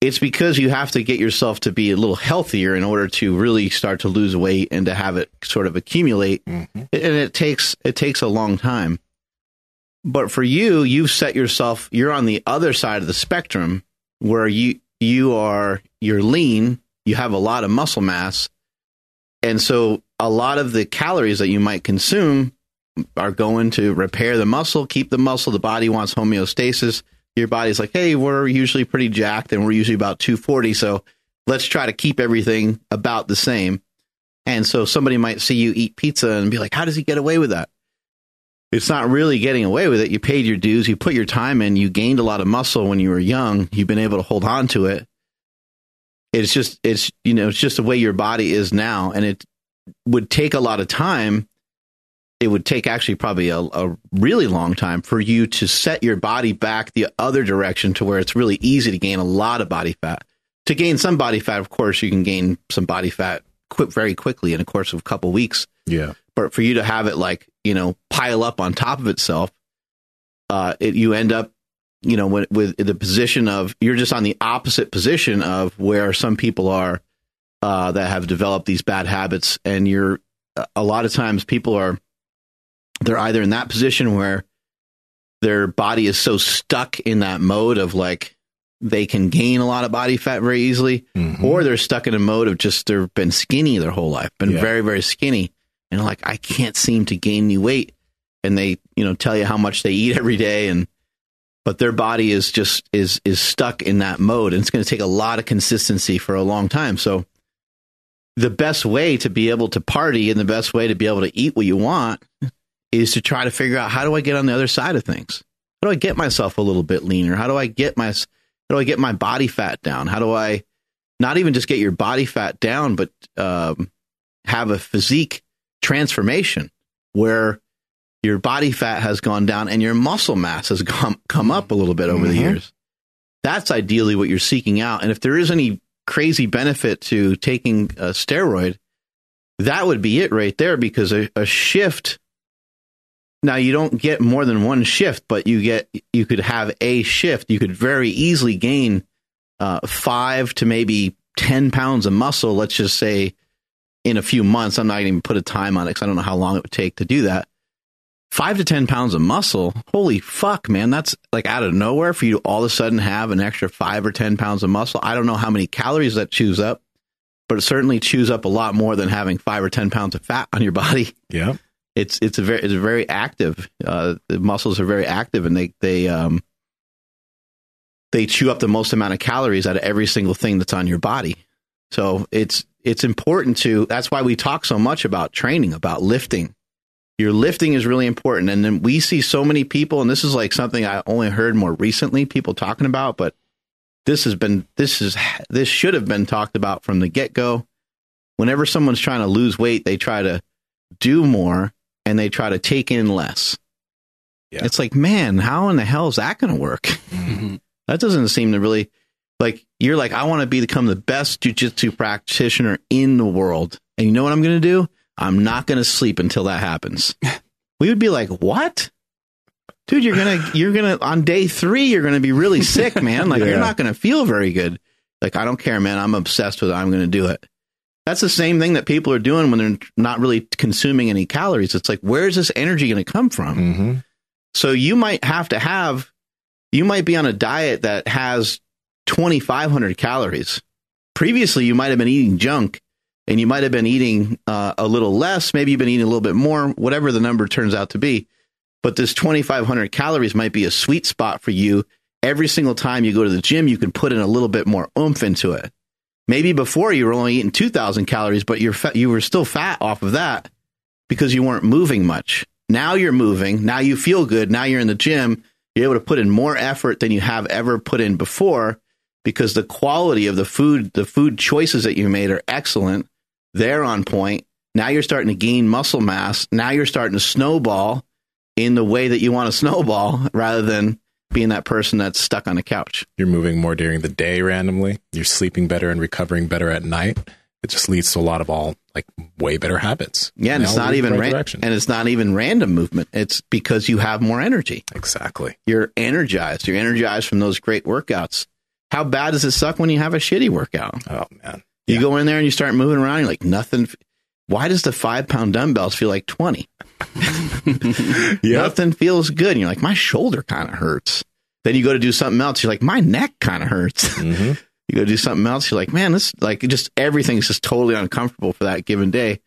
it's because you have to get yourself to be a little healthier in order to really start to lose weight and to have it sort of accumulate. Mm-hmm. And it takes it takes a long time. But for you, you've set yourself you're on the other side of the spectrum where you you are you're lean, you have a lot of muscle mass. And so a lot of the calories that you might consume are going to repair the muscle, keep the muscle. The body wants homeostasis. Your body's like, hey, we're usually pretty jacked and we're usually about 240. So let's try to keep everything about the same. And so somebody might see you eat pizza and be like, how does he get away with that? It's not really getting away with it. You paid your dues, you put your time in, you gained a lot of muscle when you were young, you've been able to hold on to it. It's just, it's, you know, it's just the way your body is now. And it would take a lot of time it would take actually probably a, a, really long time for you to set your body back the other direction to where it's really easy to gain a lot of body fat. To gain some body fat, of course, you can gain some body fat quick, very quickly in a course of a couple weeks. Yeah. But for you to have it like, you know, pile up on top of itself, uh, it, you end up, you know, with, with the position of, you're just on the opposite position of where some people are uh, that have developed these bad habits. And you're, a lot of times people are, they're either in that position where their body is so stuck in that mode of like they can gain a lot of body fat very easily, Mhm. or they're stuck in a mode of just they've been skinny their whole life, been Yeah. very, very skinny, and like I can't seem to gain any weight. And they, you know, tell you how much they eat (laughs) every day and but their body is just is is stuck in that mode and it's going to take a lot of consistency for a long time. So the best way to be able to party and the best way to be able to eat what you want is to try to figure out how do I get on the other side of things? How do I get myself a little bit leaner? How do I get my how do I get my body fat down? How do I not even just get your body fat down, but um, have a physique transformation where your body fat has gone down and your muscle mass has come come up a little bit over the Mhm. years. That's ideally what you're seeking out. And if there is any crazy benefit to taking a steroid, that would be it right there because a, a shift now you don't get more than one shift, but you get you could have a shift. You could very easily gain uh, five to maybe ten pounds of muscle. Let's just say in a few months. I'm not even put a time on it because I don't know how long it would take to do that. Five to ten pounds of muscle. Holy fuck, man! That's like out of nowhere for you to all of a sudden have an extra five or ten pounds of muscle. I don't know how many calories that chews up, but it certainly chews up a lot more than having five or ten pounds of fat on your body Yeah. it's it's a very it's a very active. Uh, the muscles are very active, and they they um they chew up the most amount of calories out of every single thing that's on your body. So it's it's important to. That's why we talk so much about training, about lifting. Your lifting is really important, and then we see so many people, and this is like something I only heard more recently people talking about, but this has been this is this should have been talked about from the get go. Whenever someone's trying to lose weight, they try to do more and they try to take in less. Yeah. It's like, man, how in the hell is that going to work? (laughs) Mhm. That doesn't seem to really like you're like, I want to become the best jujitsu practitioner in the world. And you know what I'm going to do? I'm not going to sleep until that happens. we would be like, what? Dude, you're going to, you're going to, on day three, you're going to be really sick, man. Like, Yeah. you're not going to feel very good. Like, I don't care, man. I'm obsessed with it. I'm going to do it. That's the same thing that people are doing when they're not really consuming any calories. It's like, where's this energy going to come from? Mhm. So you might have to have, you might be on a diet that has 2,500 calories. Previously, you might have been eating junk and you might have been eating uh, a little less. Maybe you've been eating a little bit more, whatever the number turns out to be. But this 2,500 calories might be a sweet spot for you. Every single time you go to the gym, you can put in a little bit more oomph into it. Maybe before you were only eating 2,000 calories, but you're you were still fat off of that because you weren't moving much. Now you're moving. Now you feel good. Now you're in the gym. You're able to put in more effort than you have ever put in before because the quality of the food, the food choices that you made are excellent. They're on point. Now you're starting to gain muscle mass. Now you're starting to snowball in the way that you want to (laughs) snowball rather than being that person that's stuck on the couch. You're moving more during the day randomly. You're sleeping better and recovering better at night. it just leads to a lot of all like way better habits. Yeah, and it's not lead in the even right ran- and it's not even random movement. It's because you have more energy. exactly. You're energized. You're energized from those great workouts. How bad does it suck when you have a shitty workout? Oh man. You Yeah. go in there and you start moving around. You're like nothing. Why does the five pound dumbbells feel like twenty? (laughs) Yeah. Nothing feels good. And you're like, my shoulder kind of hurts. Then you go to do something else. You're like, my neck kind of hurts. (laughs) hmm you go to do something else. You're like, man, this like just everything's just totally uncomfortable for that given day.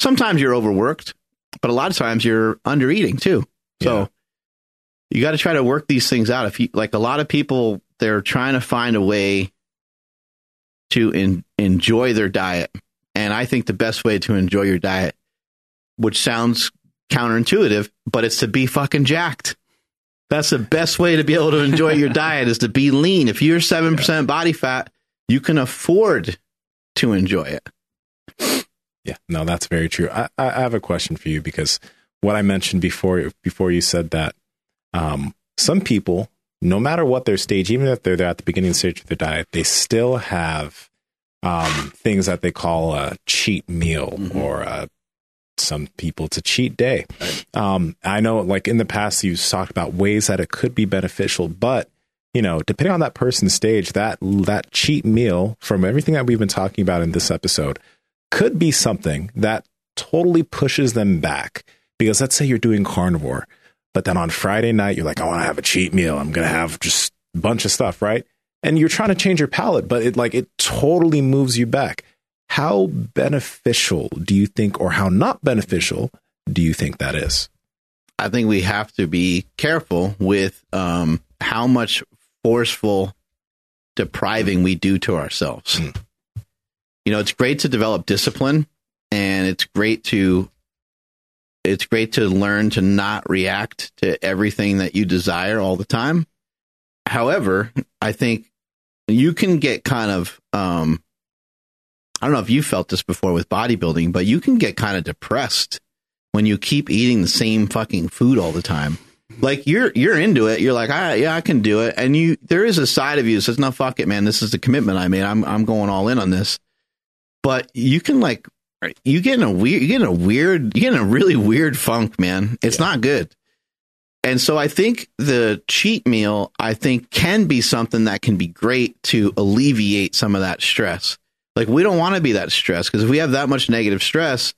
Sometimes you're overworked, but a lot of times you're under eating too. So Yeah. you got to try to work these things out. If you like a lot of people, they're trying to find a way to in, enjoy their diet. And I think the best way to enjoy your diet, which sounds counterintuitive, but it's to be fucking jacked. That's the best way to be able to enjoy your diet is to be lean. If you're 7% body fat, you can afford to enjoy it. Yeah, no, that's very true. I, I I have a question for you because what I mentioned before before you said that, um, some people, no matter what their stage, even if they're there at the beginning stage of their diet, they still have um, things that they call a cheat meal Mhm. or uh some people it's a cheat day. Um, I know, like in the past, you've talked about ways that it could be beneficial, but you know, depending on that person's stage, that that cheat meal from everything that we've been talking about in this episode could be something that totally pushes them back. Because let's say you're doing carnivore, but then on Friday night you're like, I want to have a cheat meal. I'm gonna have just a bunch of stuff, right? And you're trying to change your palate, but it like it totally moves you back. How beneficial do you think, or how not beneficial do you think that is? I think we have to be careful with um, how much forceful depriving we do to ourselves. Mm. You know, it's great to develop discipline and it's great to it's great to learn to not react to everything that you desire all the time. However, I think you can get kind of um I don't know if you felt this before with bodybuilding, but you can get kind of depressed when you keep eating the same fucking food all the time. Like you're you're into it. You're like, ah, yeah, I can do it. And you there is a side of you that says, no, fuck it, man. This is the commitment I made. I'm I'm going all in on this. But you can like you get in a weird you get in a weird you get a really weird funk, man. It's not good. And so I think the cheat meal I think can be something that can be great to alleviate some of that stress. Like we don't want to be that stressed because if we have that much negative stress,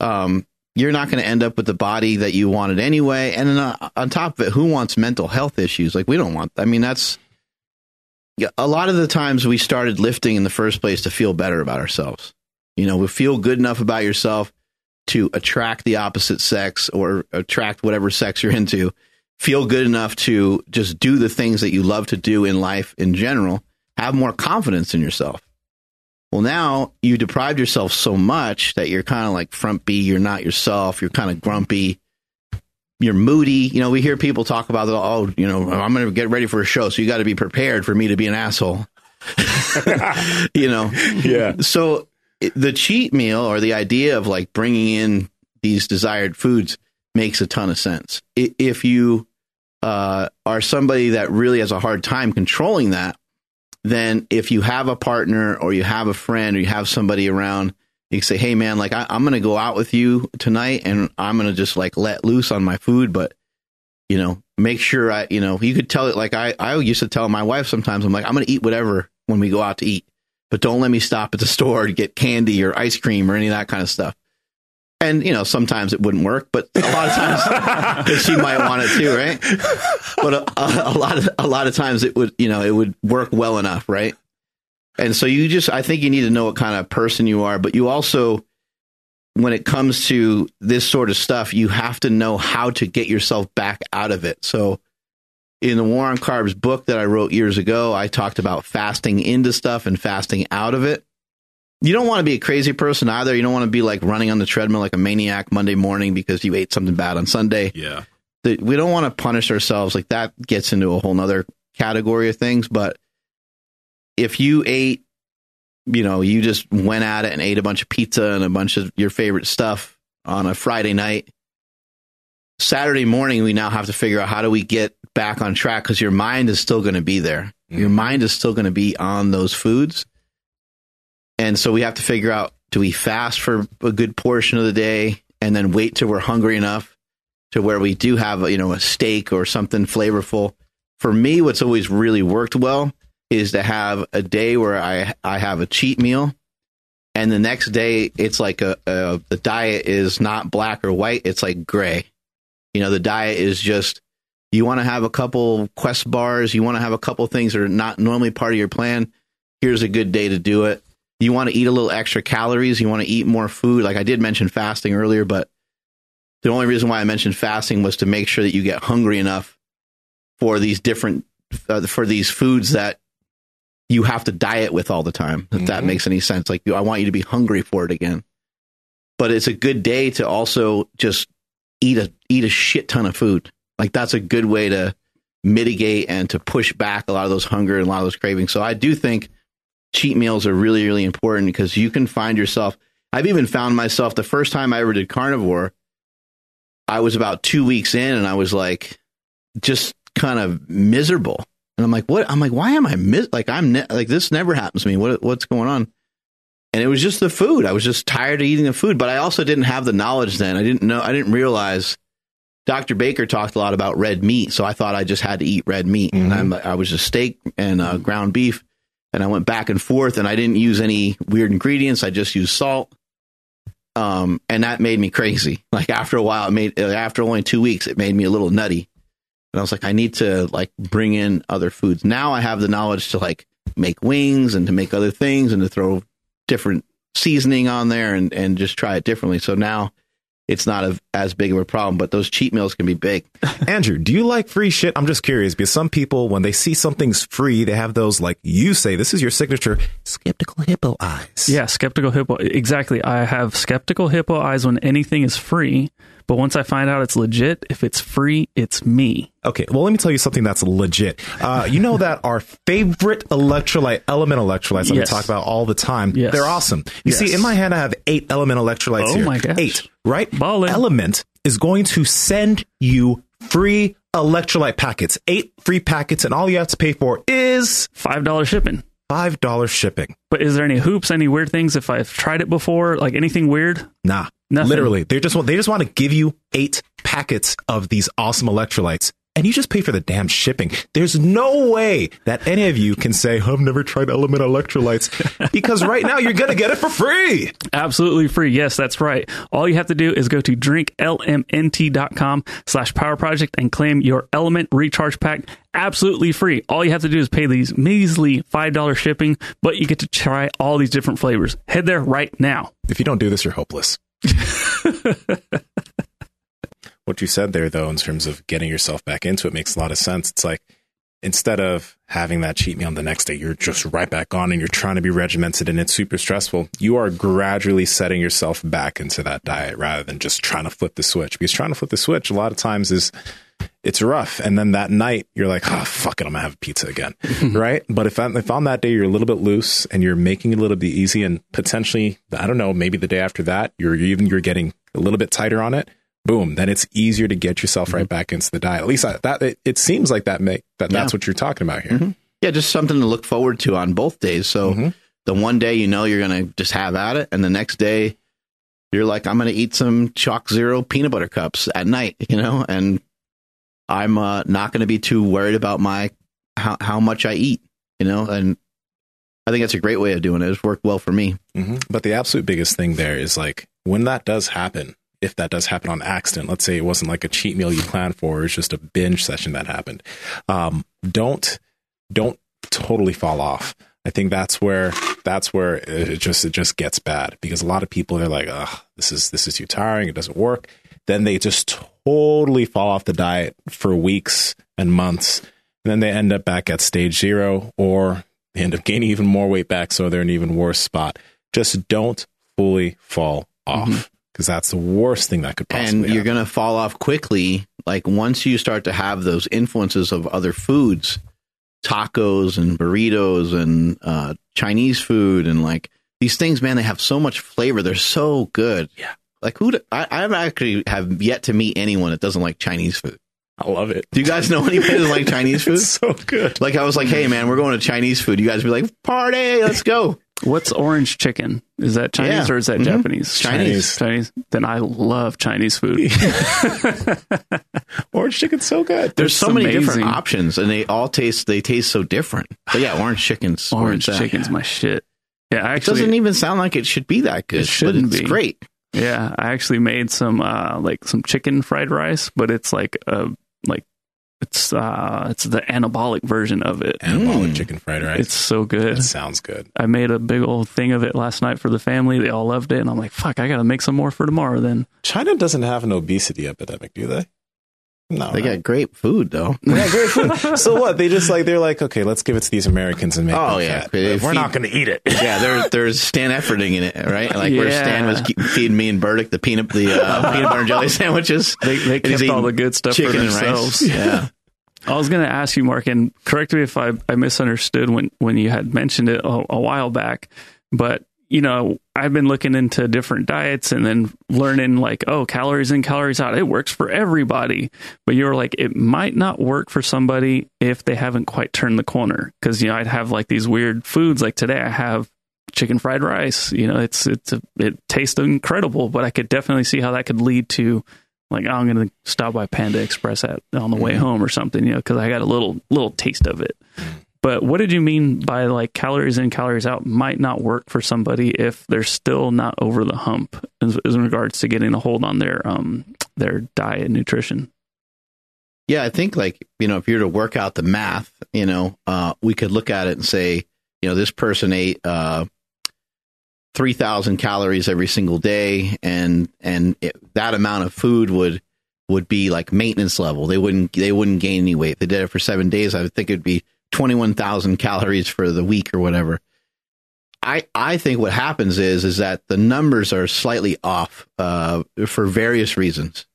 um, you're not going to end up with the body that you wanted anyway. And then uh, on top of it, who wants mental health issues? Like we don't want. I mean, that's a lot of the times we started lifting in the first place to feel better about ourselves. You know, feel good enough about yourself to attract the opposite sex or attract whatever sex you're into. Feel good enough to just do the things that you love to do in life in general. Have more confidence in yourself. Well, now you deprived yourself so much that you're kind of like frumpy. You're not yourself. You're kind of grumpy. You're moody. You know, we hear people talk about, oh, you know, I'm going to get ready for a show. So you got to be prepared for me to be an asshole. (laughs) you know? Yeah. So the cheat meal or the idea of like bringing in these desired foods makes a ton of sense. If you uh, are somebody that really has a hard time controlling that, then if you have a partner or you have a friend or you have somebody around, you can say, "Hey, man, like I, I'm going to go out with you tonight, and I'm going to just like let loose on my food, but you know, make sure I, you know, you could tell it like I, I used to tell my wife sometimes, I'm like, I'm going to eat whatever when we go out to eat, but don't let me stop at the store to get candy or ice cream or any of that kind of stuff. And you know, sometimes it wouldn't work, but a lot of times (laughs) she might want it too, right? But a, a, a lot of a lot of times it would, you know, it would work well enough, right? And so you just, I think you need to know what kind of person you are, but you also, when it comes to this sort of stuff, you have to know how to get yourself back out of it. So in the War on Carbs book that I wrote years ago, I talked about fasting into stuff and fasting out of it. You don't want to be a crazy person either. You don't want to be like running on the treadmill like a maniac Monday morning because you ate something bad on Sunday. Yeah. We don't want to punish ourselves. Like that gets into a whole nother category of things. But if you ate, you know, you just went at it and ate a bunch of pizza and a bunch of your favorite stuff on a Friday night, Saturday morning, we now have to figure out how do we get back on track because your mind is still going to be there. Your Mhm. mind is still going to be on those foods. and so we have to figure out do we fast for a good portion of the day and then wait till we're hungry enough to where we do have you know a steak or something flavorful. For me, what's always really worked well is to have a day where I I have a cheat meal, and the next day it's like a, a the diet is not black or white; it's like gray. You know, the diet is just you want to have a couple quest bars, you want to have a couple things that are not normally part of your plan. Here's a good day to do it. You want to eat a little extra calories, you want to eat more food. Like I did mention fasting earlier, but the only reason why I mentioned fasting was to make sure that you get hungry enough for these different uh, for these foods that you have to diet with all the time. If that Mhm. makes any sense. Like I want you to be hungry for it again. But it's a good day to also just eat a eat a shit ton of food. Like that's a good way to mitigate and to push back a lot of those hunger and a lot of those cravings. So I do think cheat meals are really really important because you can find yourself. I've even found myself the first time I ever did carnivore. I was about two weeks in and I was like, just kind of miserable. And I'm like, what? I'm like, why am I mis- like I'm ne- like this never happens to me. What what's going on? And it was just the food. I was just tired of eating the food, but I also didn't have the knowledge then. I didn't know. I didn't realize. Dr. Baker talked a lot about red meat, so I thought I just had to eat red meat. And I'm, I was just steak and uh, ground beef, and I went back and forth, and I didn't use any weird ingredients. I just used salt, um, and that made me crazy. (laughs) Like after a while, it made uh, after only two weeks, it made me a little nutty. And I was like, I need to like bring in other foods. Now I have the knowledge to like make wings and to make other things and to throw different seasoning on there and, and just try it differently. So now it's not a, as big of a problem, but those cheat meals can be big. (laughs) Andrew, do you like free shit? I'm just curious because some people, when they see something's free, they have those like you say, this is your signature skeptical hippo eyes. Yeah, skeptical hippo. Exactly. I have skeptical hippo eyes when anything is free, but once I find out it's legit, if it's free, it's me. Okay, well, let me tell you something that's legit. Uh, you know that our favorite electrolyte, LMNT electrolytes that Yes. we talk about all the time, Yes. they're awesome. You Yes. see, in my hand, I have eight LMNT electrolytes Oh here. my gosh. Eight, right? Ballin'. LMNT is going to send you free electrolyte packets, eight free packets, and all you have to pay for is $5 shipping. $5 shipping. But is there any hoops, any weird things if I've tried it before? Like anything weird? Nah, Nothing. literally, they just want they just want to give you eight packets of these awesome electrolytes, and you just pay for the damn shipping. There's no way that any of you can say I've never tried LMNT electrolytes (laughs) because right now you're gonna get it for free. Absolutely free. Yes, that's right. All you have to do is go to drinklmnt.com slash power project and claim your LMNT recharge pack absolutely free. All you have to do is pay these measly $5 shipping, but you get to try all these different flavors. Head there right now. If you don't do this, you're hopeless. (laughs) what you said there, though, in terms of getting yourself back into it, makes a lot of sense. It's like instead of having that cheat meal the next day, you're just right back on and you're trying to be regimented and it's super stressful. You are gradually setting yourself back into that diet rather than just trying to flip the switch. Because trying to flip the switch a lot of times is it's rough. And then that night you're like, oh fuck it, I'm gonna have pizza again. (laughs) right? But if on, if on that day you're a little bit loose and you're making it a little bit easy and potentially, I don't know, maybe the day after that, you're even you're getting a little bit tighter on it, boom, then it's easier to get yourself right mm-hmm. back into the diet. At least I, that it, it seems like that make that that's what you're talking about here. Mm-hmm. Yeah, just something to look forward to on both days. So Mhm. the one day you know you're going to just have at it, and the next day you're like, I'm going to eat some ChocZero peanut butter cups at night, you know, and I'm uh, not going to be too worried about my how, how much I eat, you know, and I think that's a great way of doing it. It's worked well for me. hmm But the absolute biggest thing there is like when that does happen, if that does happen on accident, let's say it wasn't like a cheat meal you planned for, it's just a binge session that happened. Um, don't don't totally fall off. I think that's where that's where it just it just gets bad because a lot of people they're like, oh, this is this is too tiring, it doesn't work. Then they just totally fall off the diet for weeks and months, and then they end up back at stage zero or they end up gaining even more weight back, so they're in an even worse spot. Just don't fully fall off because that's the worst thing that could possibly and you're going to fall off quickly. Like once you start to have those influences of other foods, tacos and burritos and uh, Chinese food and like these things, man, they have so much flavor. They're so good. Yeah. Like who? do- I, I've actually have yet to meet anyone that doesn't like Chinese food. I love it. Do you guys know anybody that like Chinese (laughs) food? It's so good. Like I was like, hey man, we're going to Chinese food. You guys be like, party, let's go. What's orange chicken? Is that Chinese Yeah. or is that Mhm. Japanese? Chinese. Chinese. Then I love Chinese food. (laughs) (laughs) Orange chicken's so good. There's so many different options, and they all taste they taste so different. But yeah, orange chicken's orange it's at. chicken's my shit. Yeah, I It actually doesn't even sound like it should be that good, It shouldn't but it's be. great. Yeah, I actually made some uh like some chicken fried rice, but it's like uh like it's uh it's the anabolic version of it. Anabolic Mm. chicken fried rice. It's so good. that sounds good. I made a big old thing of it last night for the family. They all loved it, and I'm like, "Fuck, I gotta make some more for tomorrow." Then China doesn't have an obesity epidemic, do they? No. They right? got great food though. Yeah, great food. (laughs) so what? They just like they're like, okay, let's give it to these Americans and make Oh, them yeah. fat. We're feed- not going to eat it. yeah, there, there's Stan Efferding in it, right? Like where Yeah. Stan was feeding me and Burdick the peanut the uh, (laughs) peanut butter and jelly sandwiches. they they And he's kept all the good stuff for chicken and themselves. rice. Yeah, I was going to ask you, Mark, and correct me if I, I misunderstood when, when you had mentioned it a, a while back, but you know, I've been looking into different diets and then learning like, oh, calories in, calories out. It works for everybody. But you were like, it might not work for somebody if they haven't quite turned the corner. Cause, you know, I'd have like these weird foods. Like today, I have chicken fried rice. You know, it's, it's, a, it tastes incredible, but I could definitely see how that could lead to like, oh, I'm going to stop by Panda Express at, on the way mm-hmm. home or something, you know, cause I got a little, little taste of it. Mm-hmm. But what did you mean by like calories in, calories out might not work for somebody if they're still not over the hump as, in regards to getting a hold on their um their diet and nutrition? yeah. I think like you know, if you were to work out the math, you know, uh, we could look at it and say, you know, this person ate uh, three thousand calories every single day, and and it, that amount of food would would be like maintenance level. They wouldn't they wouldn't gain any weight. If they did it for seven days, I would think it'd be twenty one thousand calories for the week or whatever. I I think what happens is is that the numbers are slightly off uh, for various reasons,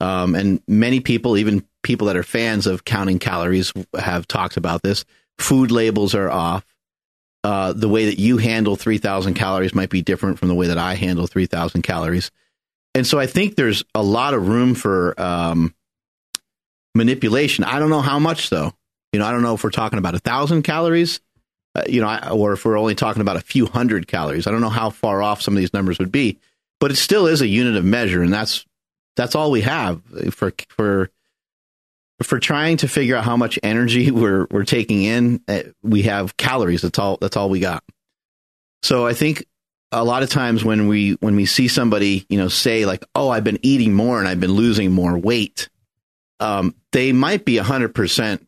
um, and many people, even people that are fans of counting calories, have talked about this. Food labels are off. Uh, the way that you handle 3,000 calories might be different from the way that I handle 3,000 calories. And so I think there's a lot of room for um, manipulation. I don't know how much, though. You know, I don't know if we're talking about a thousand calories, uh, you know, or if we're only talking about a few hundred calories. I don't know how far off some of these numbers would be, but it still is a unit of measure, and that's that's all we have for for for trying to figure out how much energy (laughs) we're we're taking in. uh, We have calories. That's all. That's all we got. So I think a lot of times when we when we see somebody, you know, say like, "Oh, I've been eating more and I've been losing more weight," um, they might be hundred percent.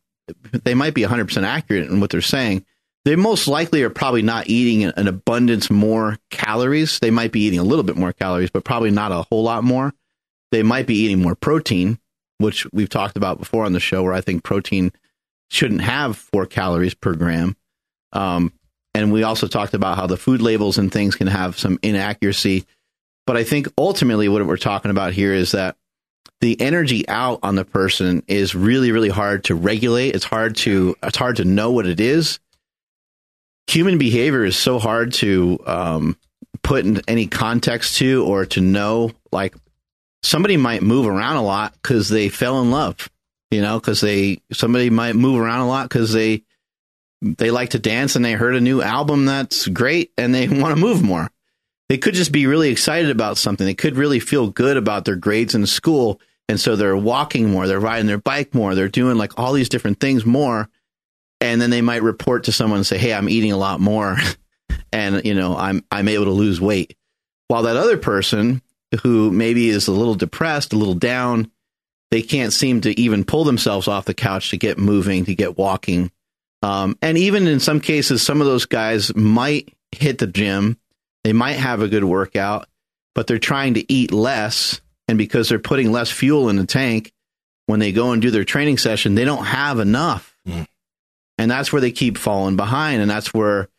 They might be hundred percent accurate in what they're saying. They most likely are probably not eating an abundance more calories. They might be eating a little bit more calories, but probably not a whole lot more. They might be eating more protein, which we've talked about before on the show, where I think protein shouldn't have four calories per gram. Um, and we also talked about how the food labels and things can have some inaccuracy. But I think ultimately what we're talking about here is that the energy out on the person is really, really hard to regulate. It's hard to it's hard to know what it is. Human behavior is so hard to um, put in any context to or to know. Like somebody might move around a lot because they fell in love, you know, because they somebody might move around a lot because they they like to dance and they heard a new album that's great and they (laughs) want to move more. They could just be really excited about something. They could really feel good about their grades in school. And so they're walking more, they're riding their bike more, they're doing like all these different things more. And then they might report to someone and say, Hey, I'm eating a lot more. (laughs) and, you know, I'm, I'm able to lose weight. While that other person who maybe is a little depressed, a little down, they can't seem to even pull themselves off the couch to get moving, to get walking. Um, and even in some cases, some of those guys might hit the gym. They might have a good workout, but they're trying to eat less. And because they're putting less fuel in the tank, when they go and do their training session, they don't have enough. Mm. And that's where they keep falling behind. And that's where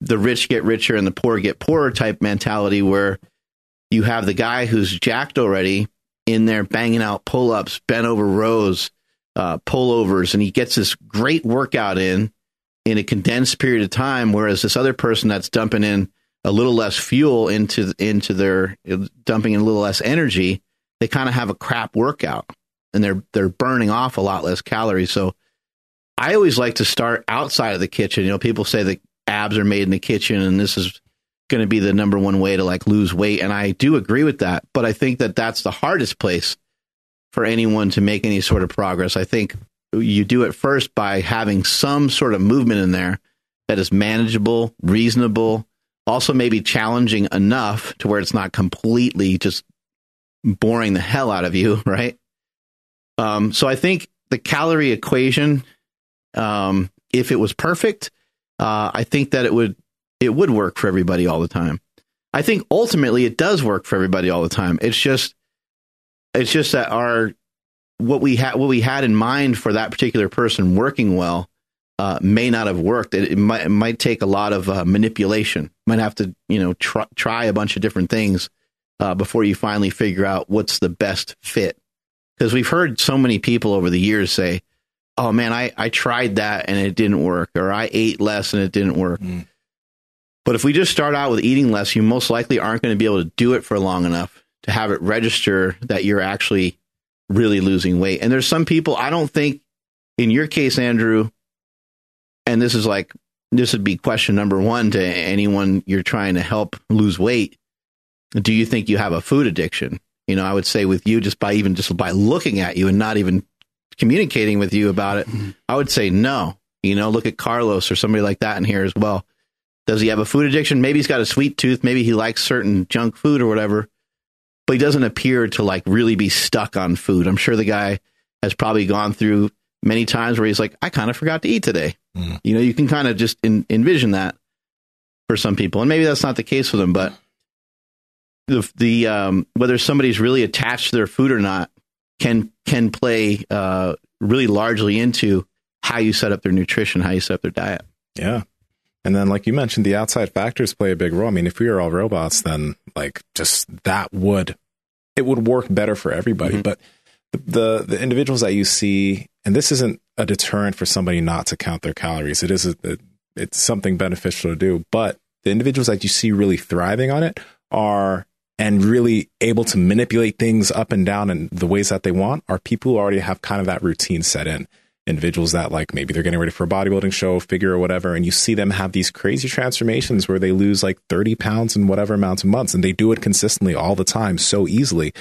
the rich get richer and the poor get poorer type mentality, where you have the guy who's jacked already in there banging out pull ups, bent over rows, uh, pullovers, and he gets this great workout in in a condensed period of time. Whereas this other person that's dumping in a little less fuel into into their dumping in a little less energy, they kind of have a crap workout, and they're they're burning off a lot less calories. So I always like to start outside of the kitchen. You know, people say that abs are made in the kitchen and this is going to be the number one way to like lose weight. And I do agree with that, but I think that that's the hardest place for anyone to make any sort of progress. I think you do it first by having some sort of movement in there that is manageable, reasonable, also maybe challenging enough to where it's not completely just boring the hell out of you, (laughs) right? Um, so I think the calorie equation, um, if it was perfect, uh, I think that it would it would work for everybody all the time. I think ultimately it does work for everybody all the time. It's just it's just that our what we had what we had in mind for that particular person working well uh, may not have worked. It, it, might, it might take a lot of uh, manipulation. Might have to you know try, try a bunch of different things uh, before you finally figure out what's the best fit. Because we've heard so many people over the years say, "Oh man, I I tried that and it didn't work," or "I ate less and it didn't work." Mm. But if we just start out with eating less, you most likely aren't going to be able to do it for long enough to have it register that you're actually really losing weight. And there's some people, I don't think in your case, Andrew, and this is like, this would be question number one to anyone you're trying to help lose weight. Do you think you have a food addiction? You know, I would say with you, just by even just by looking at you and not even communicating with you about it, mm-hmm. I would say no. You know, look at Carlos or somebody like that in here as well. Does he have a food addiction? Maybe he's got a sweet tooth. Maybe he likes certain junk food or whatever but he doesn't appear to like really be stuck on food. I'm sure the guy has probably gone through many times where he's like, I kind of forgot to eat today. Mm. You know, you can kind of just in, envision that for some people, and maybe that's not the case for them, but the the um, whether somebody's really attached to their food or not can can play uh, really largely into how you set up their nutrition, how you set up their diet. Yeah. And then, like you mentioned, the outside factors play a big role. I mean, if we are all robots, then like just that would it would work better for everybody. Mm-hmm. But the, the individuals that you see, and this isn't a deterrent for somebody not to count their calories. It is a, it, it's something beneficial to do. But the individuals that you see really thriving on it are and really able to manipulate things up and down in the ways that they want are people who already have kind of that routine set in individuals that like maybe they're getting ready for a bodybuilding show, figure or whatever, and you see them have these crazy transformations where they lose like 30 pounds in whatever amount of months and they do it consistently all the time so easily.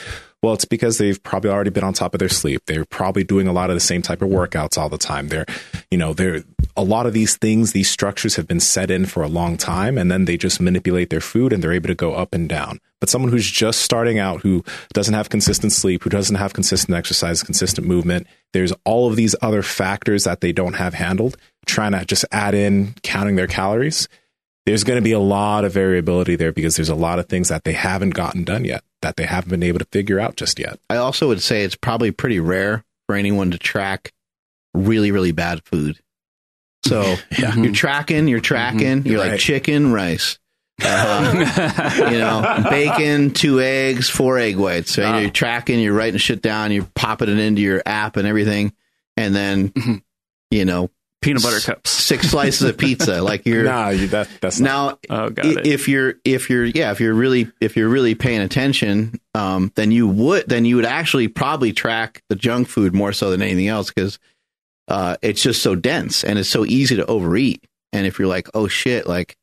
Well, it's because they've probably already been on top of their sleep. They're probably doing a lot of the same type of workouts all the time. They're, you know, they're a lot of these things, these structures have been set in for a long time and then they just manipulate their food and they're able to go up and down. But someone who's just starting out, who doesn't have consistent sleep, who doesn't have consistent exercise, consistent movement, there's all of these other factors that they don't have handled, trying to just add in counting their calories there's going to be a lot of variability there because there's a lot of things that they haven't gotten done yet that they haven't been able to figure out just yet. I also would say it's probably pretty rare for anyone to track really, really bad food. So (laughs) yeah. you're tracking, you're tracking, mm-hmm. you're right. like chicken, rice. Uh, you know, (laughs) bacon, two eggs, four egg whites. So Wow. You're tracking, you're writing shit down, you're popping it into your app and everything, and then mm-hmm. you know peanut butter cups, six slices of pizza. Like you're (laughs) no, you, that, that's now. oh, got it. If you're if you're yeah, if you're really if you're really paying attention, um, then you would then you would actually probably track the junk food more so than anything else because uh, it's just so dense and it's so easy to overeat. And if you're like, oh shit, like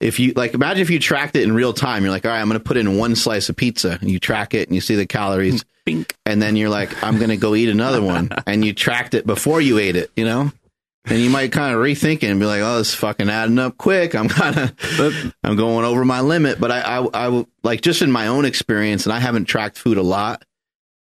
if you like imagine if you tracked it in real time you're like all right i'm going to put in one slice of pizza and you track it and you see the calories Bink. and then you're like i'm going to go eat another one (laughs) and you tracked it before you ate it you know and you might kind of rethink it and be like, "Oh, this is fucking adding up quick. I'm kind of, I'm going over my limit." But I, I, I, like just in my own experience, and I haven't tracked food a lot.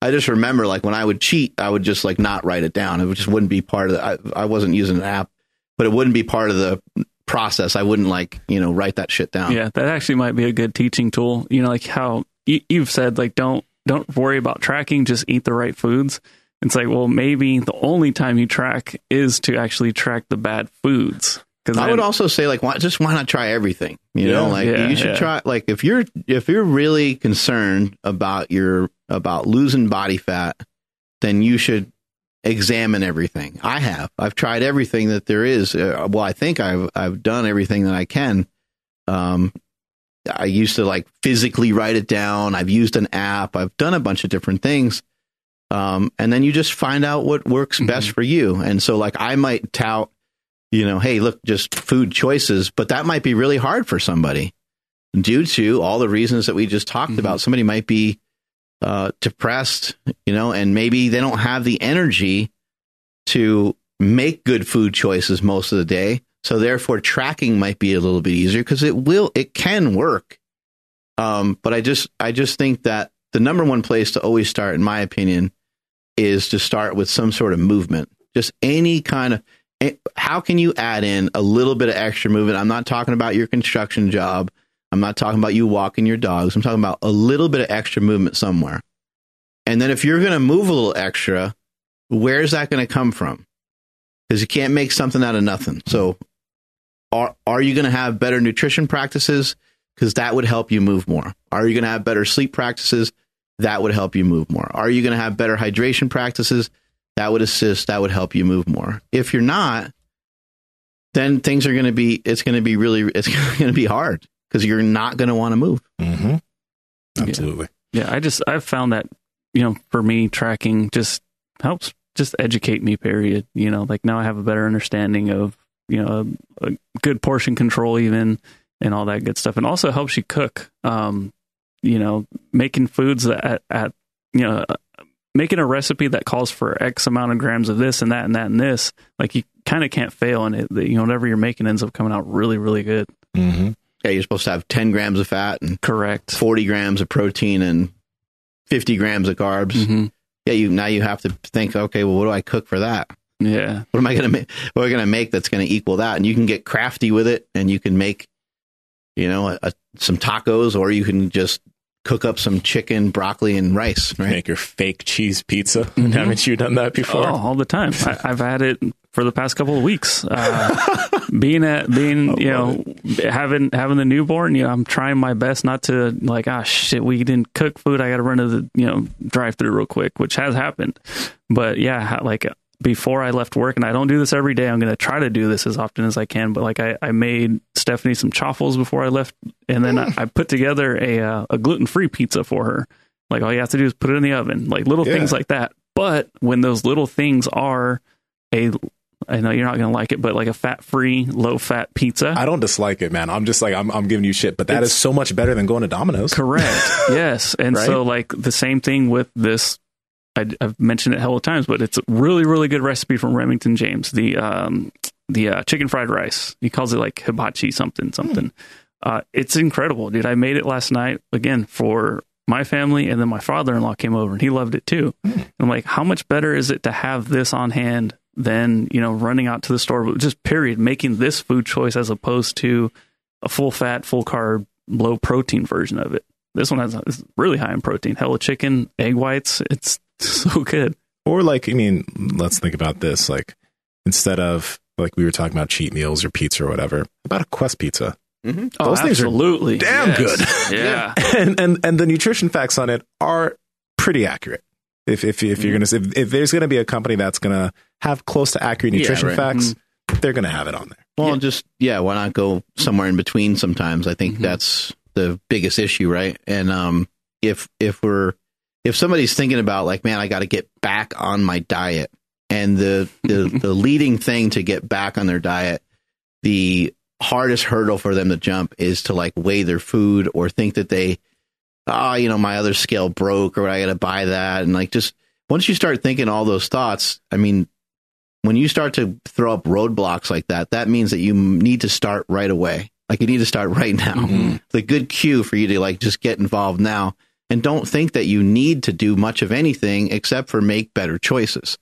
I just remember like when I would cheat, I would just like not write it down. It just wouldn't be part of the. I, I wasn't using an app, but it wouldn't be part of the process. I wouldn't like you know write that shit down. Yeah, that actually might be a good teaching tool. You know, like how you, you've said, like don't don't worry about tracking, just eat the right foods it's like, well, maybe the only time you track is to actually track the bad foods. Because I would also say, like, why, just why not try everything? You yeah, know, like yeah, you should yeah. try. Like, if you're if you're really concerned about your about losing body fat, then you should examine everything. I have. I've tried everything that there is. Uh, well, I think I've I've done everything that I can. Um, I used to like physically write it down. I've used an app. I've done a bunch of different things. Um, and then you just find out what works mm-hmm. best for you. And so, like, I might tout you know, hey, look, just food choices, but that might be really hard for somebody due to all the reasons that we just talked Mhm. about. Somebody might be uh, depressed, you know, and maybe they don't have the energy to make good food choices most of the day. So therefore, tracking might be a little bit easier because it will, it can work. Um, but I just, I just think that the number one place to always start, in my opinion, is to start with some sort of movement. Just any kind of. How can you add in a little bit of extra movement? I'm not talking about your construction job. I'm not talking about you walking your dogs. I'm talking about a little bit of extra movement somewhere. And then if you're going to move a little extra, where's that going to come from? Because you can't make something out of nothing. So, are are you going to have better nutrition practices? Because that would help you move more. Are you going to have better sleep practices? That would help you move more. Are you going to have better hydration practices? That would assist. That would help you move more. If you're not, then things are going to be. It's going to be really. (laughs) It's going to be hard because you're not going to want to move. Mm-hmm. Absolutely. Yeah, I just I've found that you know for me tracking just helps just educate me. Period. You know, like now I have a better understanding of you know a, a good portion control even and all that good stuff, and also helps you cook. Um, you know, making foods that at, at you know making a recipe that calls for X amount of grams of this and that and that and this, like you kind of can't fail in it. You know, whatever you're making ends up coming out really, really good. Mm-hmm. Yeah, you're supposed to have 10 grams of fat and Correct. 40 grams of protein and 50 grams of carbs. hmm Yeah, you now you have to think, okay, well, what do I cook for that? Yeah. What am I going to make? What am I going to make that's going to equal that? And you can get crafty with it, and you can make, you know, a, a, some tacos, or you can just cook up some chicken, broccoli, and rice. Right? Make your fake cheese pizza. Mhm. Haven't you done that before? Oh, all the time. I, I've had it for the past couple of weeks. Uh, (laughs) being at being, you know, having having the newborn, you know, I'm trying my best not to like, ah, shit, we didn't cook food. I got to run to the, you know, drive through real quick, which has happened. But yeah, like before I left work, and I don't do this every day. I'm going to try to do this as often as I can. But like I, I made Stephanie some chaffles before I left, and then I, (laughs) I put together a uh, a gluten free pizza for her. Like all you have to do is put it in the oven, like little Yeah. things like that. But when those little things are a, I know you're not going to like it, but like a fat free, low fat pizza. I don't dislike it, man. I'm just like I'm, I'm giving you shit, but that is It's- so much better than going to Domino's. Correct. (laughs) yes. And Right? so, like, the same thing with this. I, I've mentioned it a hell of times, but it's a really, really good recipe from Remington James. The um, the uh, chicken fried rice. He calls it like hibachi something something. Uh, it's incredible, dude. I made it last night again for my family, and then my father in law came over and he loved it too. And I'm like, how much better is it to have this on hand than you know running out to the store? Just period, making this food choice as opposed to a full fat, full carb, low protein version of it. This one has is really high in protein. Hella chicken, egg whites. It's (laughs) so good. Or like, I mean, let's think about this. Like, instead of like we were talking about cheat meals or pizza or whatever, about a Quest pizza. Mm-hmm. Those things are absolutely damn Yes. good. (laughs) Yeah. and and and the nutrition facts on it are pretty accurate. If if if you're gonna if, if there's gonna be a company that's gonna have close to accurate Yeah, nutrition right. facts, they're gonna have it on there. Well, Yeah. just yeah, why not go somewhere in between? Sometimes I think Mhm. that's the biggest issue, right? And um, if if we're if somebody's thinking about like, man, I got to get back on my diet, and the the (laughs) the leading thing to get back on their diet, the hardest hurdle for them to jump is to like weigh their food or think that they, ah, you know, my other scale broke or I got to buy that, and like just once you start thinking all those thoughts, I mean, when you start to throw up roadblocks like that, that means that you need to start right away. Like you need to start right now. Mhm. It's a good cue for you to like just get involved now and don't think that you need to do much of anything except for make better choices.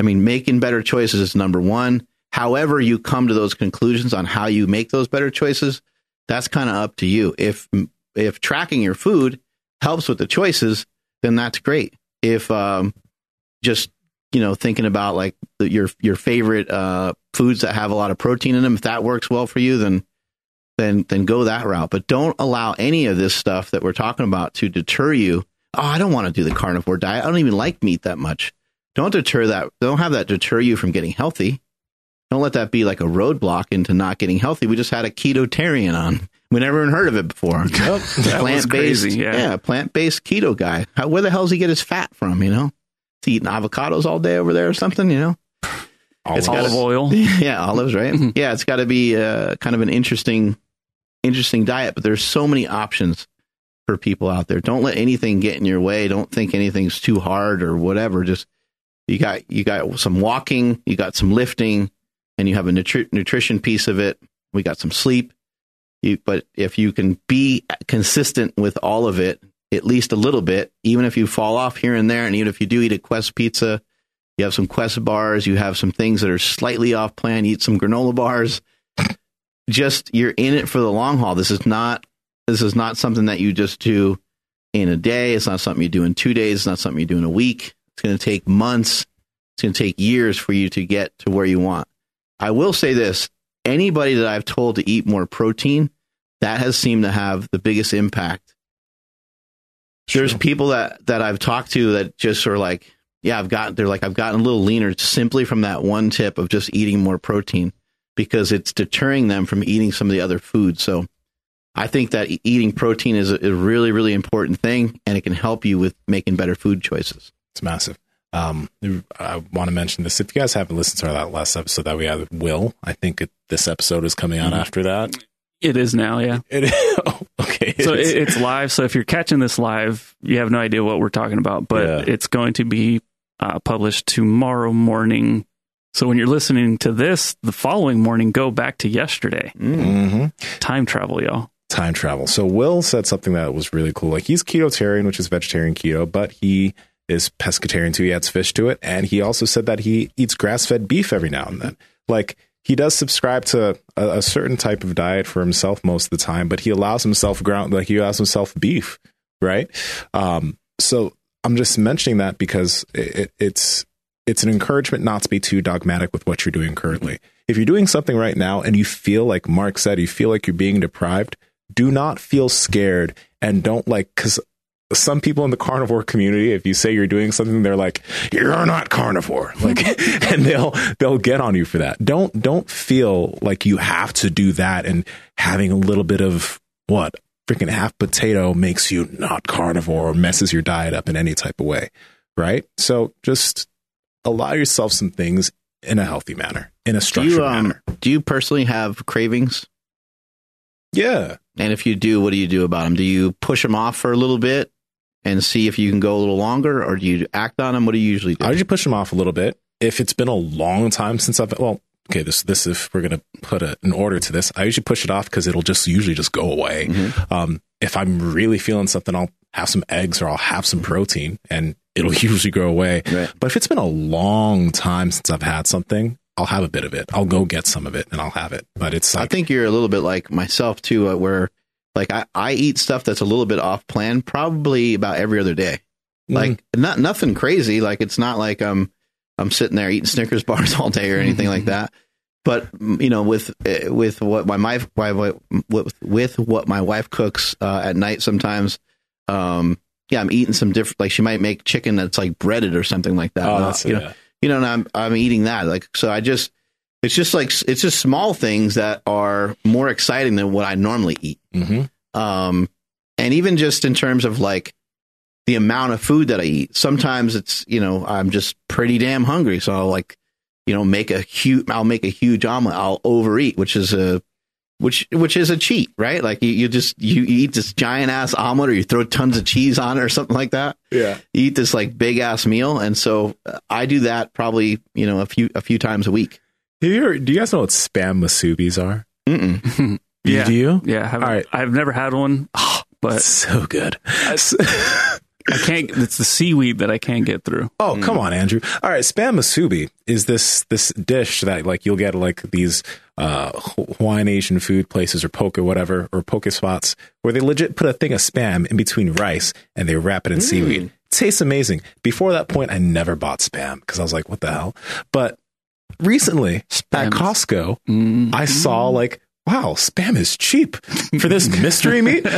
I mean, making better choices is number one. However, you come to those conclusions on how you make those better choices, that's kind of up to you. If if tracking your food helps with the choices, then that's great. If um, just you know thinking about like the, your your favorite uh, foods that have a lot of protein in them, if that works well for you, then then then go that route. But don't allow any of this stuff that we're talking about to deter you. Oh, I don't want to do the carnivore diet. I don't even like meat that much. Don't deter that. Don't have that deter you from getting healthy. Don't let that be like a roadblock into not getting healthy. We just had a ketotarian on. We never even heard of it before. (laughs) That was plant based, crazy. Yeah. plant based keto guy. How, where the hell does he get his fat from? You know, is he eating avocados all day over there or something? You know, Olives. got Olive a- oil. (laughs) yeah, olives, right? Yeah, it's got to be uh, kind of an interesting, interesting diet. But there's so many options for people out there. Don't let anything get in your way. Don't think anything's too hard or whatever. Just you got you got some walking, you got some lifting, and you have a nutri- nutrition piece of it. We got some sleep. You, but if you can be consistent with all of it, at least a little bit, even if you fall off here and there, and even if you do eat a Quest pizza, you have some Quest bars, you have some things that are slightly off plan, eat some granola bars. Just you're in it for the long haul. This is not this is not something that you just do in a day. It's not something you do in two days. It's not something you do in a week. It's going to take months. It's going to take years for you to get to where you want. I will say this anybody that I've told to eat more protein, that has seemed to have the biggest impact. There's people that, that I've talked to that just are like, yeah, I've got, they're like, I've gotten a little leaner simply from that one tip of just eating more protein because it's deterring them from eating some of the other foods. So I think that eating protein is a, a really, really important thing and it can help you with making better food choices. It's massive. Um, I want to mention this. If you guys haven't listened to that last episode that we had Will, I think it, this episode is coming out after that. It is now, yeah. (laughs) It, (laughs) oh, okay. So It's- it, it's live. So if you're catching this live, you have no idea what we're talking about, but Yeah. it's going to be uh, published tomorrow morning. So when you're listening to this, the following morning, go back to yesterday. Mhm. Time travel, y'all. time travel. So Will said something that was really cool. Like he's ketotarian, which is vegetarian keto, but he is pescatarian too. He adds fish to it, and he also said that he eats grass-fed beef every now and then. Like he does subscribe to a, a certain type of diet for himself most of the time, but he allows himself ground like he allows himself beef, right? Um, so I'm just mentioning that because it, it, it's it's an encouragement not to be too dogmatic with what you're doing currently. If you're doing something right now and you feel like Mark said, you feel like you're being deprived, do not feel scared and don't like because some people in the carnivore community, if you say you're doing something, they're like, "You're not carnivore," (laughs) like, (laughs) and they'll they'll get on you for that. Don't don't feel like you have to do that, and having a little bit of what freaking half potato makes you not carnivore or messes your diet up in any type of way, right? So just allow yourself some things in a healthy manner, in a Do structured you, um, manner. do you personally have cravings? Yeah, And if you do, what do you do about them? Do you push them off for a little bit and see if you can go a little longer, or do you act on them? What do you usually do? I usually push them off a little bit. If it's been a long time since I've well, okay, this this if we're gonna put a, an order to this, I usually push it off because it'll just usually just go away. Mm-hmm. Um, if I'm really feeling something, I'll have some eggs or I'll have some protein, and it'll (laughs) usually go away. Right. But if it's been a long time since I've had something, I'll have a bit of it. I'll go get some of it and I'll have it. But it's I think you're a little bit like myself too, uh, where like I, I eat stuff that's a little bit off plan, probably about every other day. mm, Like not nothing crazy. Like it's not like I'm I'm sitting there eating Snickers (laughs) bars all day or anything like that. But mm, you know, with uh, with what my wife with with what my wife cooks uh, at night, sometimes, um, yeah, I'm eating some different. Like she might make chicken that's like breaded or something like that. oh, that's you know, yeah. you know, and I'm I'm eating that. Like so, I just it's just like it's just small things that are more exciting than what I normally eat. hmm Um, and even just in terms of like the amount of food that I eat, sometimes it's you know I'm just pretty damn hungry, so I'll like you know make a huge I'll make a huge omelet. I'll overeat, which is a which which is a cheat, right? Like you, you just you eat this giant ass omelet, or you throw tons of cheese on it, or something like that Yeah. you eat this like big ass meal, and so uh, I do that probably you know a few a few times a week. Have you do you guys know what spam musubis are? Mm-mm. (laughs) Yeah. Do you? Yeah, I haven't- All right. I've never had one, (sighs) but so good. (laughs) I can't. It's the seaweed that I can't get through. Oh, come on, Andrew. All right, spam musubi is this this dish that like you'll get like these uh Hawaiian Asian food places or poke or whatever or poke spots where they legit put a thing of spam in between rice and they wrap it in seaweed. It tastes amazing. Before that point, I never bought spam because I was like, what the hell? But recently at Spam is- Costco, Mm. I saw like, wow, spam is cheap for this (laughs) mystery meat. (laughs)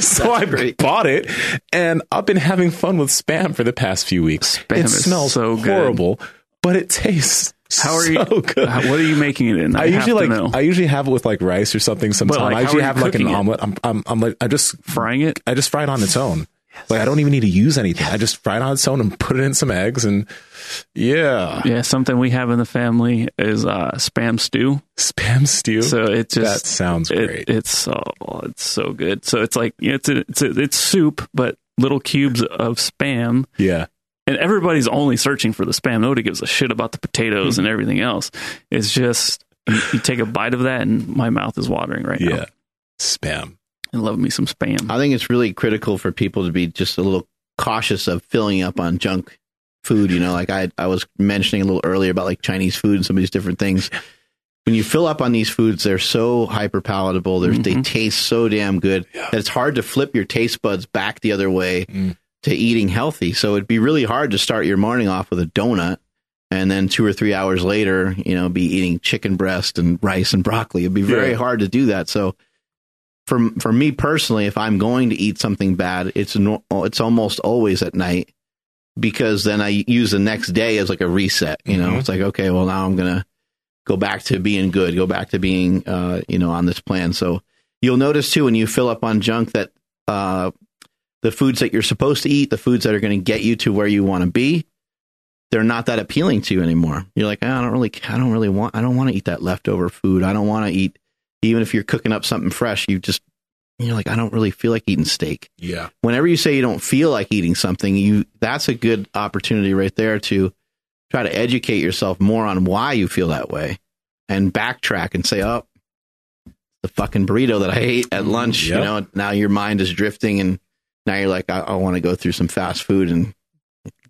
so I great. bought it, and I've been having fun with spam for the past few weeks. Spam it smells so good. horrible, but it tastes How are so you? good. how- what are you making it in? I have usually like know. I usually have it with like rice or something. Sometimes like, I usually have like an omelet. I'm, I'm I'm like I just frying it. I just fry it on its own. Like I don't even need to use anything. I just fry it on its own and put it in some eggs and yeah. Yeah, something we have in the family is uh, spam stew. Spam stew. So it just that sounds it- great. it's so it's so good. So it's like it's a, it's a, it's soup, but little cubes of spam. yeah. And everybody's only searching for the spam. Nobody gives a shit about the potatoes and everything else. It's just you, you take a bite of that, and my mouth is watering right now. Yeah. Spam. I love me some spam. I think it's really critical for people to be just a little cautious of filling up on junk food. You know, like I I was mentioning a little earlier about like Chinese food and some of these different things. When you fill up on these foods, they're so hyper palatable. They're They taste so damn good that it's hard to flip your taste buds back the other way Mm. To eating healthy. So it'd be really hard to start your morning off with a donut. And then two or three hours later, you know, be eating chicken breast and rice and broccoli. It'd be very Yeah. hard to do that. So, for for me personally, if I'm going to eat something bad, it's no, it's almost always at night because then I use the next day as like a reset. You know, Mhm. it's like okay, well now I'm gonna go back to being good, go back to being uh, you know on this plan. So you'll notice too when you fill up on junk that uh, the foods that you're supposed to eat, the foods that are going to get you to where you want to be, they're not that appealing to you anymore. You're like, "Ah, I don't really, I don't really want, I don't want to eat that leftover food. I don't want to eat, even if you're cooking up something fresh, you just, you're like, I don't really feel like eating steak. Yeah. Whenever you say you don't feel like eating something, you, that's a good opportunity right there to try to educate yourself more on why you feel that way and backtrack and say, oh, the fucking burrito that I ate at lunch, Yep. you know, now your mind is drifting and now you're like, I, I want to go through some fast food and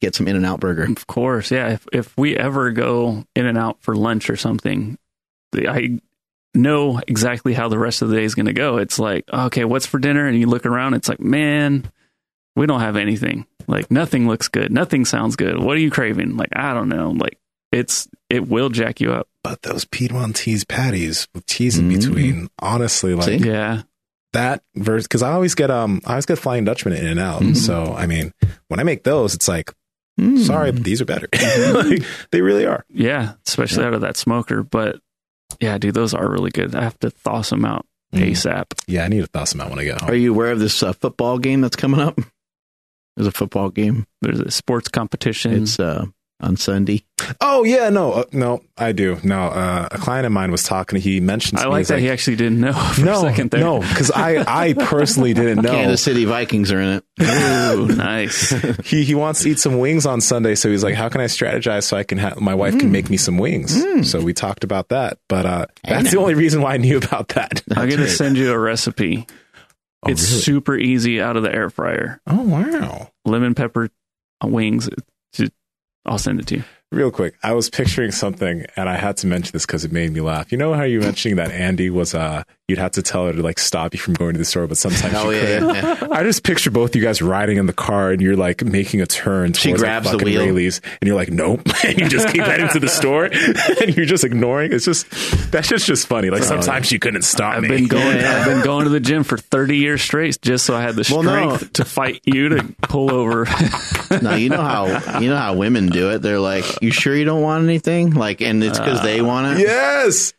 get some In-N-Out burger. Of course, yeah. If if we ever go in and out for lunch or something, the, I know exactly how the rest of the day is going to go. It's like, okay, what's for dinner? And you look around, it's like, man, we don't have anything. Like nothing looks good, nothing sounds good. What are you craving? Like I don't know. Like it's it will jack you up. But those Piedmontese patties with cheese in Mhm. between, honestly, like See? Yeah, that verse because I always get um I always get Flying Dutchman in and out. Mhm. So I mean, when I make those, it's like Mm. sorry, but these are better. (laughs) like, they really are. yeah. Especially out of that smoker, but yeah, dude, those are really good. I have to toss them out Mm. ASAP. Yeah, I need to toss them out when I get Are you aware of this uh, football game that's coming up? There's a football game. There's a sports competition. It's uh, on Sunday. Oh yeah, no, uh, no, I do. No, uh, a client of mine was talking. He mentioned. I like that he actually didn't know (laughs) for no, a second there. no, because I I personally didn't (laughs) know. Kansas City Vikings are in it. (laughs) Ooh, nice. he he wants to eat some wings on Sunday, so he's like, "How can I strategize so I can have my wife can make me some wings?" So we talked about that, but uh, that's the only reason why I knew about that. I'm going to right. send you a recipe. Oh, it's really? super easy out of the air fryer. Oh wow! Lemon pepper wings. I'll send it to you. Real quick, I was picturing something, and I had to mention this because it made me laugh. You know how you were mentioning that Andy was uh, you'd have to tell her to like stop you from going to the store, but sometimes Oh you yeah, couldn't. yeah, yeah. I just picture both you guys riding in the car and you're like making a turn. She towards, grabs the like, fucking wheel. Rayleigh's, and you're like, nope, (laughs) and you just keep heading to the store, (laughs) and you're just ignoring. It's just that's just just funny. Like sometimes you couldn't stop I've me. been going. Yeah. (laughs) I've been going to the gym for 30 years straight just so I had the Well, strength no. to fight you to pull over. No, you know how you know how women do it. They're like, "You sure you don't want anything?" Like, and it's because they want it. yes.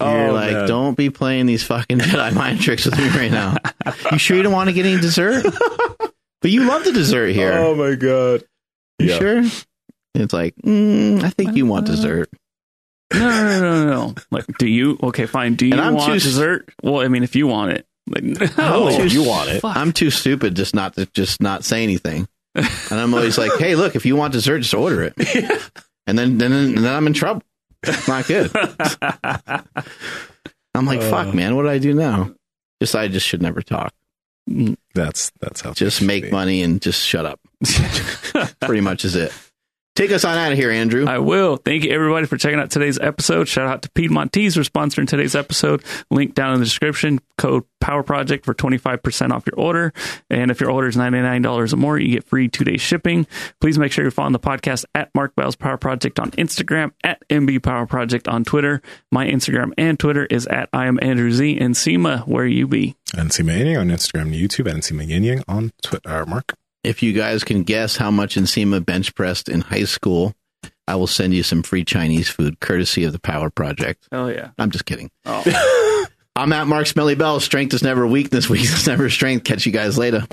You're Oh, like, man. "Don't be playing these fucking (laughs) Jedi mind tricks with me right now." you sure you don't want to get any dessert? but you love the dessert here. Oh my god. you yeah. sure? It's like, mm, I think you want dessert. no, no, no, no, no. Like, do you? Okay, fine. Do you I'm want too- dessert? Well, I mean, if you want it. Like, no. Oh, too- you want it? Fuck. I'm too stupid just not to just not say anything. And I'm always like, "Hey, look, if you want dessert, just order it." And then then then I'm in trouble. It's not good. I'm like, "Fuck, uh. man, what do I do now?" Just I just should never talk. That's that's how. Just make be. money and just shut up. (laughs) Pretty much is it. Take us on out of here, Andrew. I will. Thank you, everybody, for checking out today's episode. Shout out to Piedmontese for sponsoring today's episode. Link down in the description. Code Power Project for 25% off your order. And if your order is $99 or more, you get free two day shipping. Please make sure you're following the podcast at Mark Bell's Power Project on Instagram, at MB Power Project on Twitter. My Instagram and Twitter is at I am Andrew Z. Nsima, where you be? Nsima Inyang on Instagram and YouTube, and Nsima Inyang on Twitter. Mark. If you guys can guess how much Nsima bench pressed in high school, I will send you some free Chinese food courtesy of the Power Project. Oh, yeah. I'm just kidding. Oh. (laughs) I'm at Mark Smelly Bell. Strength is never weakness. (laughs) Weakness is never strength. Catch you guys later.